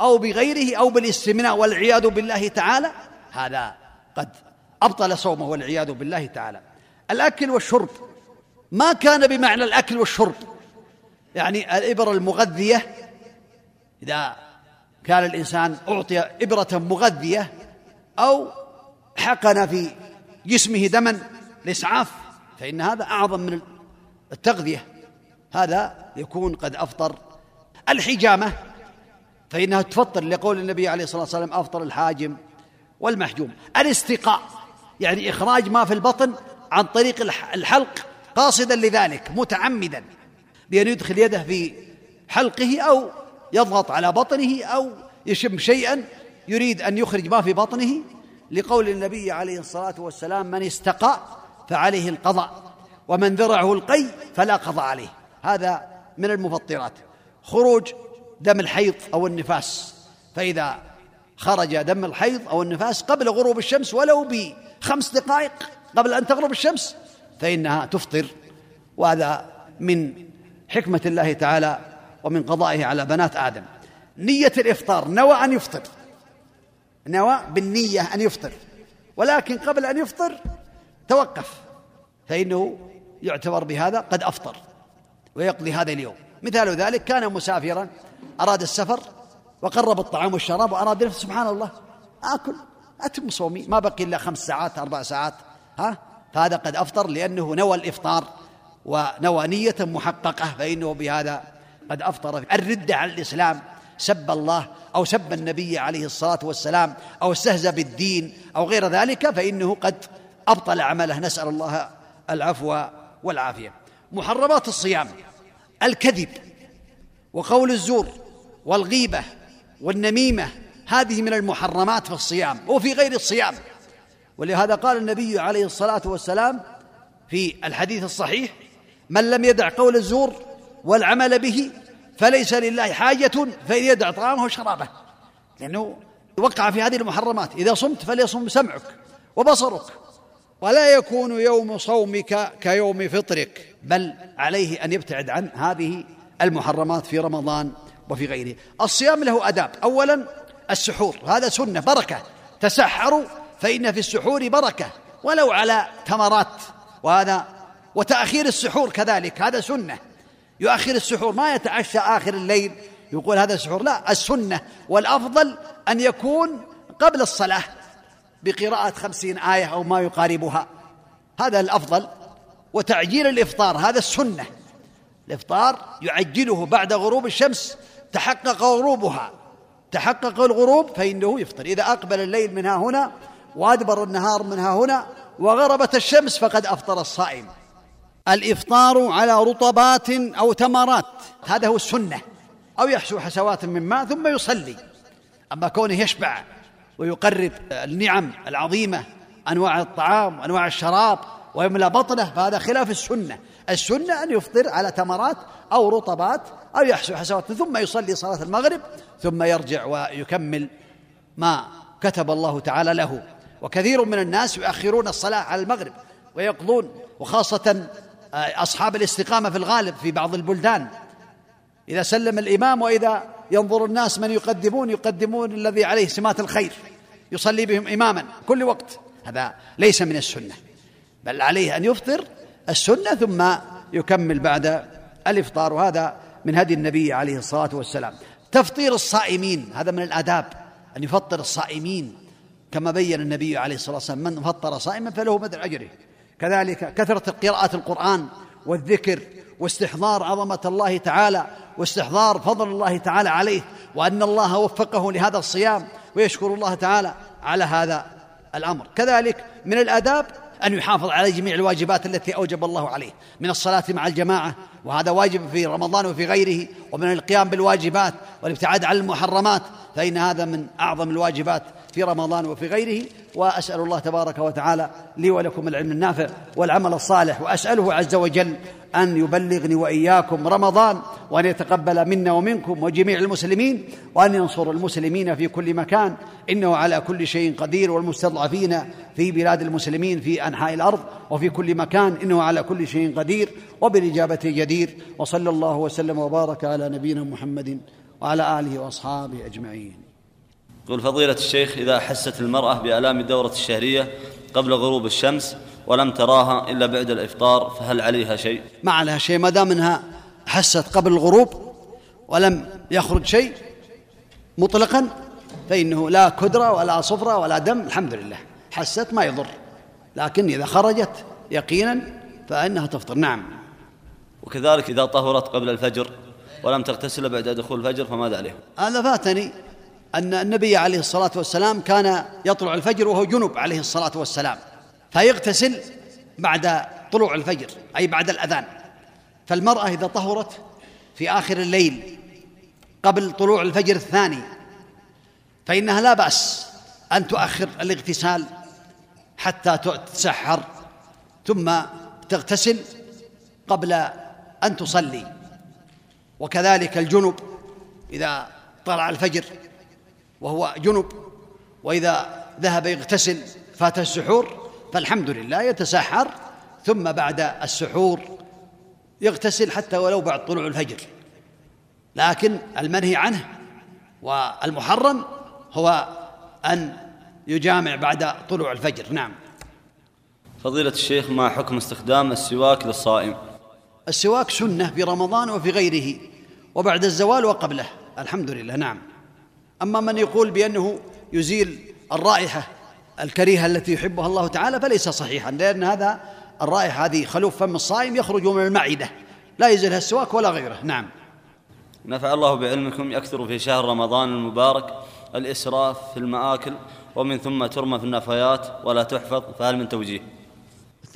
أو بغيره أو بالاستمناء والعياذ بالله تعالى. هذا قد أبطل صومه والعياذ بالله تعالى. الأكل والشرب ما كان بمعنى الأكل والشرب. يعني الإبر المغذية إذا كان الإنسان أعطي إبرة مغذية أو حقن في جسمه دما لإسعاف فإن هذا أعظم من التغذية. هذا يكون قد أفطر الحجامة فإنها تفطر لقول النبي عليه الصلاة والسلام أفطر الحاجم والمحجوم. الاستقاء يعني إخراج ما في البطن عن طريق الحلق قاصدا لذلك متعمدا بأن يدخل يده في حلقه أو يضغط على بطنه أو يشم شيئا يريد أن يخرج ما في بطنه لقول النبي عليه الصلاة والسلام من استقى فعليه القضاء ومن ذرعه القي فلا قضاء عليه. هذا من المفطرات. خروج دم الحيض أو النفاس. فإذا خرج دم الحيض أو النفاس قبل غروب الشمس ولو بخمس دقائق قبل أن تغرب الشمس فإنها تفطر. وهذا من حكمة الله تعالى ومن قضائه على بنات آدم. نية الإفطار نوى أن يفطر. نوى بالنية أن يفطر. ولكن قبل أن يفطر توقف فإنه يعتبر بهذا قد أفطر ويقضي هذا اليوم. مثال ذلك كان مسافرا أراد السفر وقرب الطعام والشراب وأراد سبحان الله آكل أتم صومي ما بقي إلا خمس ساعات أربع ساعات ها؟ فهذا قد أفطر لأنه نوى الإفطار ونوى نية محققة فإنه بهذا قد أفطر. الردة على الإسلام سب الله أو سب النبي عليه الصلاة والسلام أو استهزأ بالدين أو غير ذلك فإنه قد أبطل عمله. نسأل الله العفو والعافية. محرمات الصيام الكذب وقول الزور والغيبة والنميمة هذه من المحرمات في الصيام وفي غير الصيام. ولهذا قال النبي عليه الصلاة والسلام في الحديث الصحيح من لم يدع قول الزور والعمل به فليس لله حاجة فإن يدع طعامه وشرابه. لأنه وقع في هذه المحرمات. إذا صمت فليصم سمعك وبصرك. ولا يكون يوم صومك كيوم فطرك. بل عليه أن يبتعد عن هذه المحرمات في رمضان وفي غيره. الصيام له أداب. أولا السحور. هذا سنة. بركة. تسحروا فإن في السحور بركة. ولو على تمرات وهذا وتأخير السحور كذلك. هذا سنة. يؤخر السحور ما يتعشى آخر الليل يقول هذا سحور لا السنة والأفضل أن يكون قبل الصلاة بقراءة خمسين آية أو ما يقاربها. هذا الأفضل. وتعجيل الإفطار هذا السنة. الإفطار يعجله بعد غروب الشمس تحقق غروبها. تحقق الغروب فإنه يفطر. إذا أقبل الليل منها هنا وأدبر النهار منها هنا وغربت الشمس فقد أفطر الصائم. الإفطار على رطبات أو تمرات هذا هو السنة. أو يحسو حسوات من ماء ثم يصلي. أما كونه يشبع ويقرب النعم العظيمة أنواع الطعام وأنواع الشراب ويملأ بطنه فهذا خلاف السنة. السنة أن يفطر على تمرات أو رطبات أو يحسو حسوات ثم يصلي صلاة المغرب ثم يرجع ويكمل ما كتب الله تعالى له. وكثير من الناس يؤخرون الصلاة على المغرب ويقضون وخاصة أصحاب الاستقامة في الغالب في بعض البلدان. إذا سلم الإمام وإذا ينظر الناس من يقدمون يقدمون الذي عليه سمات الخير. يصلي بهم إماما كل وقت. هذا ليس من السنة. بل عليه أن يفطر السنة ثم يكمل بعد الإفطار. وهذا من هدي النبي عليه الصلاة والسلام. تفطير الصائمين هذا من الآداب أن يفطر الصائمين. كما بين النبي عليه الصلاة والسلام من فطر صائما فله مثل أجره. كذلك كثرة قراءة القرآن والذكر واستحضار عظمة الله تعالى واستحضار فضل الله تعالى عليه وأن الله وفقه لهذا الصيام ويشكر الله تعالى على هذا الأمر. كذلك من الآداب أن يحافظ على جميع الواجبات التي أوجب الله عليه من الصلاة مع الجماعة وهذا واجب في رمضان وفي غيره ومن القيام بالواجبات والابتعاد عن المحرمات فإن هذا من أعظم الواجبات في رمضان وفي غيره وأسأل الله تبارك وتعالى لي ولكم العلم النافع والعمل الصالح وأسأله عز وجل أن يبلغني وإياكم رمضان وأن يتقبل منا ومنكم وجميع المسلمين وأن ينصر المسلمين في كل مكان إنه على كل شيء قدير والمستضعفين في بلاد المسلمين في أنحاء الأرض وفي كل مكان إنه على كل شيء قدير وبالإجابة جدير وصلى الله وسلم وبارك على نبينا محمد وعلى آله وأصحابه أجمعين. يقول فضيلة الشيخ إذا أحست المرأة بآلام الدورة الشهرية قبل غروب الشمس ولم تراها إلا بعد الإفطار فهل عليها شيء؟ ما عليها شيء ما دام أنها حست قبل الغروب ولم يخرج شيء مطلقا فإنه لا كدرة ولا صفرة ولا دم الحمد لله حست ما يضر لكن إذا خرجت يقينا فإنها تفطر نعم وكذلك إذا طهرت قبل الفجر ولم تغتسل بعد دخول الفجر فماذا عليه؟ هذا فاتني أن النبي عليه الصلاة والسلام كان يطلع الفجر وهو جنب عليه الصلاة والسلام فيغتسل بعد طلوع الفجر أي بعد الأذان. فالمرأة إذا طهرت في آخر الليل قبل طلوع الفجر الثاني فإنها لا بأس أن تؤخر الاغتسال حتى تتسحر ثم تغتسل قبل أن تصلي. وكذلك الجنب إذا طلع الفجر وهو جنب وإذا ذهب يغتسل فات السحور فالحمد لله يتسحر ثم بعد السحور يغتسل حتى ولو بعد طلوع الفجر. لكن المنهي عنه والمحرم هو أن يجامع بعد طلوع الفجر. نعم. فضيلة الشيخ ما حكم استخدام السواك للصائم؟ السواك سنة في رمضان وفي غيره وبعد الزوال وقبله. الحمد لله. نعم. أما من يقول بأنه يزيل الرائحة الكريهة التي يحبها الله تعالى فليس صحيحا لأن هذا الرائحة هذه خلوف فم الصائم يخرج من المعدة لا يزيلها السواك ولا غيره. نعم. نفع الله بعلمكم يكثر في شهر رمضان المبارك الإسراف في المآكل ومن ثم ترمى في النفايات ولا تحفظ فهل من توجيه؟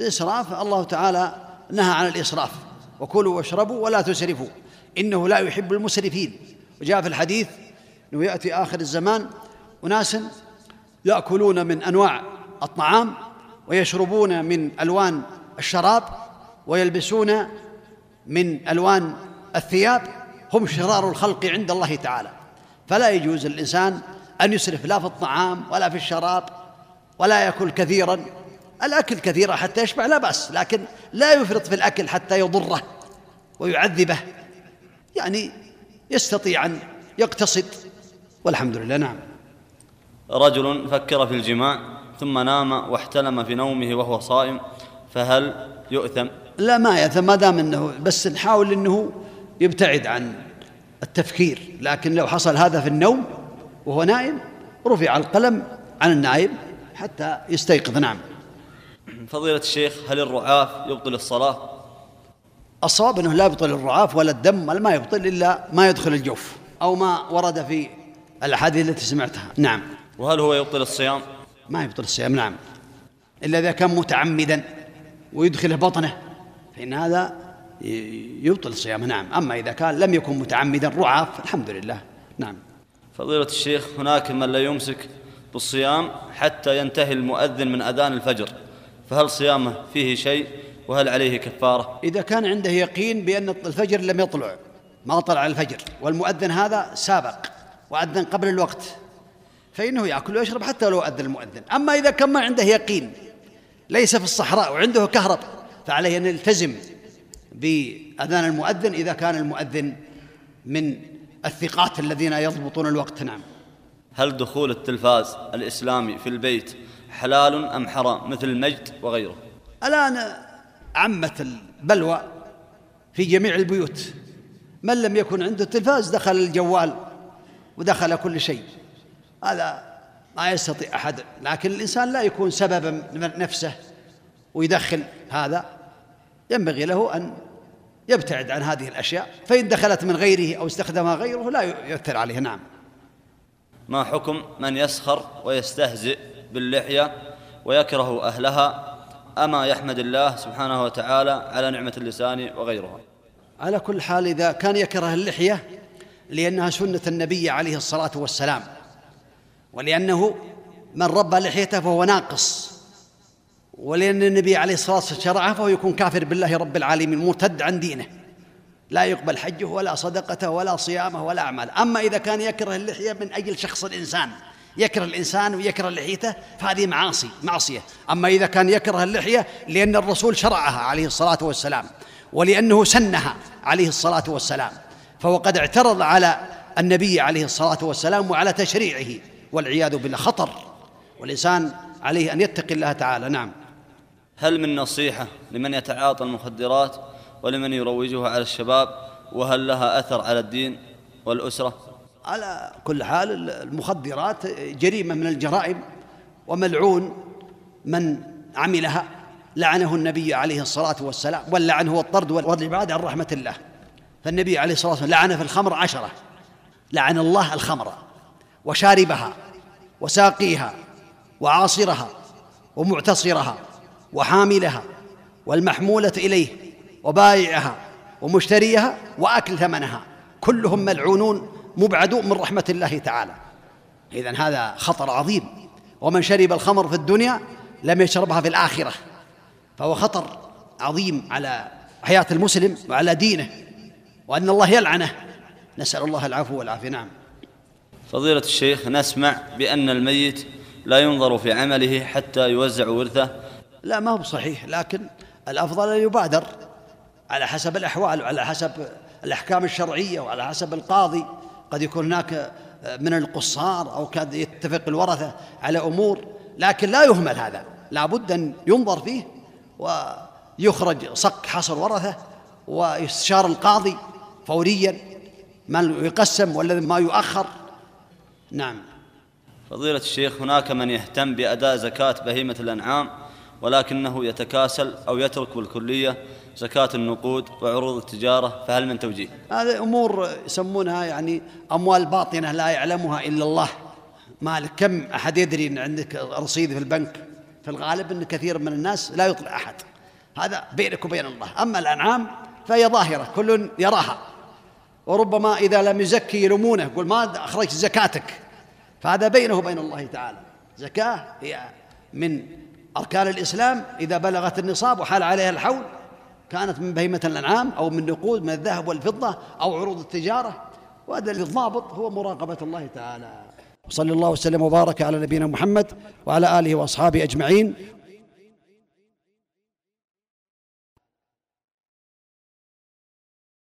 الإسراف الله تعالى نهى عن الإسراف وكلوا واشربوا ولا تسرفوا إنه لا يحب المسرفين. وجاء في الحديث أنه يأتي آخر الزمان أناس يأكلون من أنواع الطعام ويشربون من ألوان الشراب ويلبسون من ألوان الثياب هم شرار الخلق عند الله تعالى. فلا يجوز للإنسان أن يسرف لا في الطعام ولا في الشراب ولا يأكل كثيرا. الأكل كثيرا حتى يشبع لا بأس لكن لا يفرط في الأكل حتى يضره ويعذبه. يعني يستطيع أن يقتصد والحمد لله نعم. رجل فكر في الجماع ثم نام واحتلم في نومه وهو صائم فهل يؤثم؟ لا ما يأثم ما دام إنه بس نحاول إنه يبتعد عن التفكير. لكن لو حصل هذا في النوم وهو نائم رفع القلم عن النائم حتى يستيقظ نعم. فضيلة الشيخ هل الرعاف يبطل الصلاة؟ الصواب إنه لا يبطل الرعاف ولا الدم ولا ما يبطل إلا ما يدخل الجوف أو ما ورد في الأحاديث التي سمعتها. نعم. وهل هو يبطل الصيام؟ ما يبطل الصيام نعم. إلا إذا كان متعمدا ويدخل بطنه فإن هذا يبطل صيامه نعم. أما إذا كان لم يكن متعمدا رعاف الحمد لله نعم. فضيلة الشيخ هناك من لا يمسك بالصيام حتى ينتهي المؤذن من أذان الفجر. فهل صيامه فيه شيء؟ وهل عليه كفارة؟ إذا كان عنده يقين بأن الفجر لم يطلع ما طلع الفجر والمؤذن هذا سابق. وأذن قبل الوقت. فإنه يأكل ويشرب حتى لو أذن المؤذن. أما إذا كان ما عنده يقين ليس في الصحراء وعنده كهرب فعليه أن يلتزم بأذان المؤذن إذا كان المؤذن من الثقات الذين يضبطون الوقت. نعم. هل دخول التلفاز الإسلامي في البيت حلال أم حرام؟ مثل المجد وغيره. الآن عمت البلوى في جميع البيوت. من لم يكن عنده تلفاز دخل الجوال. ودخل كل شيء. هذا ما يستطيع أحد لكن الإنسان لا يكون سببا نفسه ويدخل هذا. ينبغي له أن يبتعد عن هذه الأشياء. فإن دخلت من غيره أو استخدمها غيره لا يؤثر عليه نعم. ما حكم من يسخر ويستهزئ باللحية ويكره أهلها؟ أما يحمد الله سبحانه وتعالى على نعمة اللسان وغيرها. على كل حال إذا كان يكره اللحية لأنها سنة النبي عليه الصلاة والسلام ولأنه من ربى لحيته فهو ناقص ولأن النبي عليه الصلاة والسلام شرعه فهو يكون كافر بالله رب العالمين مرتد عن دينه لا يقبل حجه ولا صدقته ولا صيامه ولا أعمال أما إذا كان يكره اللحية من أجل شخص الإنسان يكره الإنسان ويكره لحيته فهذه معاصي معصية. أما إذا كان يكره اللحية لأن الرسول شرعها عليه الصلاة والسلام ولأنه سنها عليه الصلاة والسلام. فهو قد اعترض على النبي عليه الصلاة والسلام وعلى تشريعه والعياذ بالله خطر والإنسان عليه أن يتقي الله تعالى. نعم. هل من نصيحة لمن يتعاطى المخدرات ولمن يروجها على الشباب؟ وهل لها أثر على الدين والأسرة؟ على كل حال المخدرات جريمة من الجرائم وملعون من عملها لعنه النبي عليه الصلاة والسلام واللعن هو الطرد والإبعاد عن رحمة الله. فالنبي عليه الصلاة والسلام لعن في الخمر عشرة. لعن الله الخمر وشاربها وساقيها وعاصرها ومعتصرها وحاملها والمحمولة إليه وبائعها ومشتريها وأكل ثمنها. كلهم ملعونون مبعدون من رحمة الله تعالى. إذن هذا خطر عظيم. ومن شرب الخمر في الدنيا لم يشربها في الآخرة. فهو خطر عظيم على حياة المسلم وعلى دينه. وأن الله يلعنه. نسأل الله العفو والعافية. نعم. فضيلة الشيخ نسمع بأن الميت لا ينظر في عمله حتى يوزع ورثه. لا ما هو صحيح لكن الأفضل أن يبادر على حسب الأحوال وعلى حسب الأحكام الشرعية وعلى حسب القاضي. قد يكون هناك من القصار أو قد يتفق الورثة على أمور لكن لا يهمل هذا. لا بد أن ينظر فيه ويخرج صك حصر ورثة ويستشار القاضي فوريا ما يقسم ولا ما يؤخر. نعم. فضيلة الشيخ هناك من يهتم بأداء زكاة بهيمة الأنعام ولكنه يتكاسل أو يترك بالكلية زكاة النقود وعروض التجارة فهل من توجيه؟ هذه أمور يسمونها يعني أموال باطنة لا يعلمها إلا الله. مالك كم أحد يدري أن عندك رصيد في البنك؟ في الغالب أن كثير من الناس لا يطلع أحد. هذا بينك وبين الله. أما الأنعام فهي ظاهرة كل يراها. وربما إذا لم يزكي يلومونه يقول ما أخرجت زكاتك. فهذا بينه وبين الله تعالى. زكاة هي من أركان الإسلام. إذا بلغت النصاب وحال عليها الحول كانت من بهيمة الأنعام أو من نقود من الذهب والفضة أو عروض التجارة. وهذا الضابط هو مراقبة الله تعالى. صلى الله وسلم وبارك على نبينا محمد وعلى آله وأصحابه أجمعين.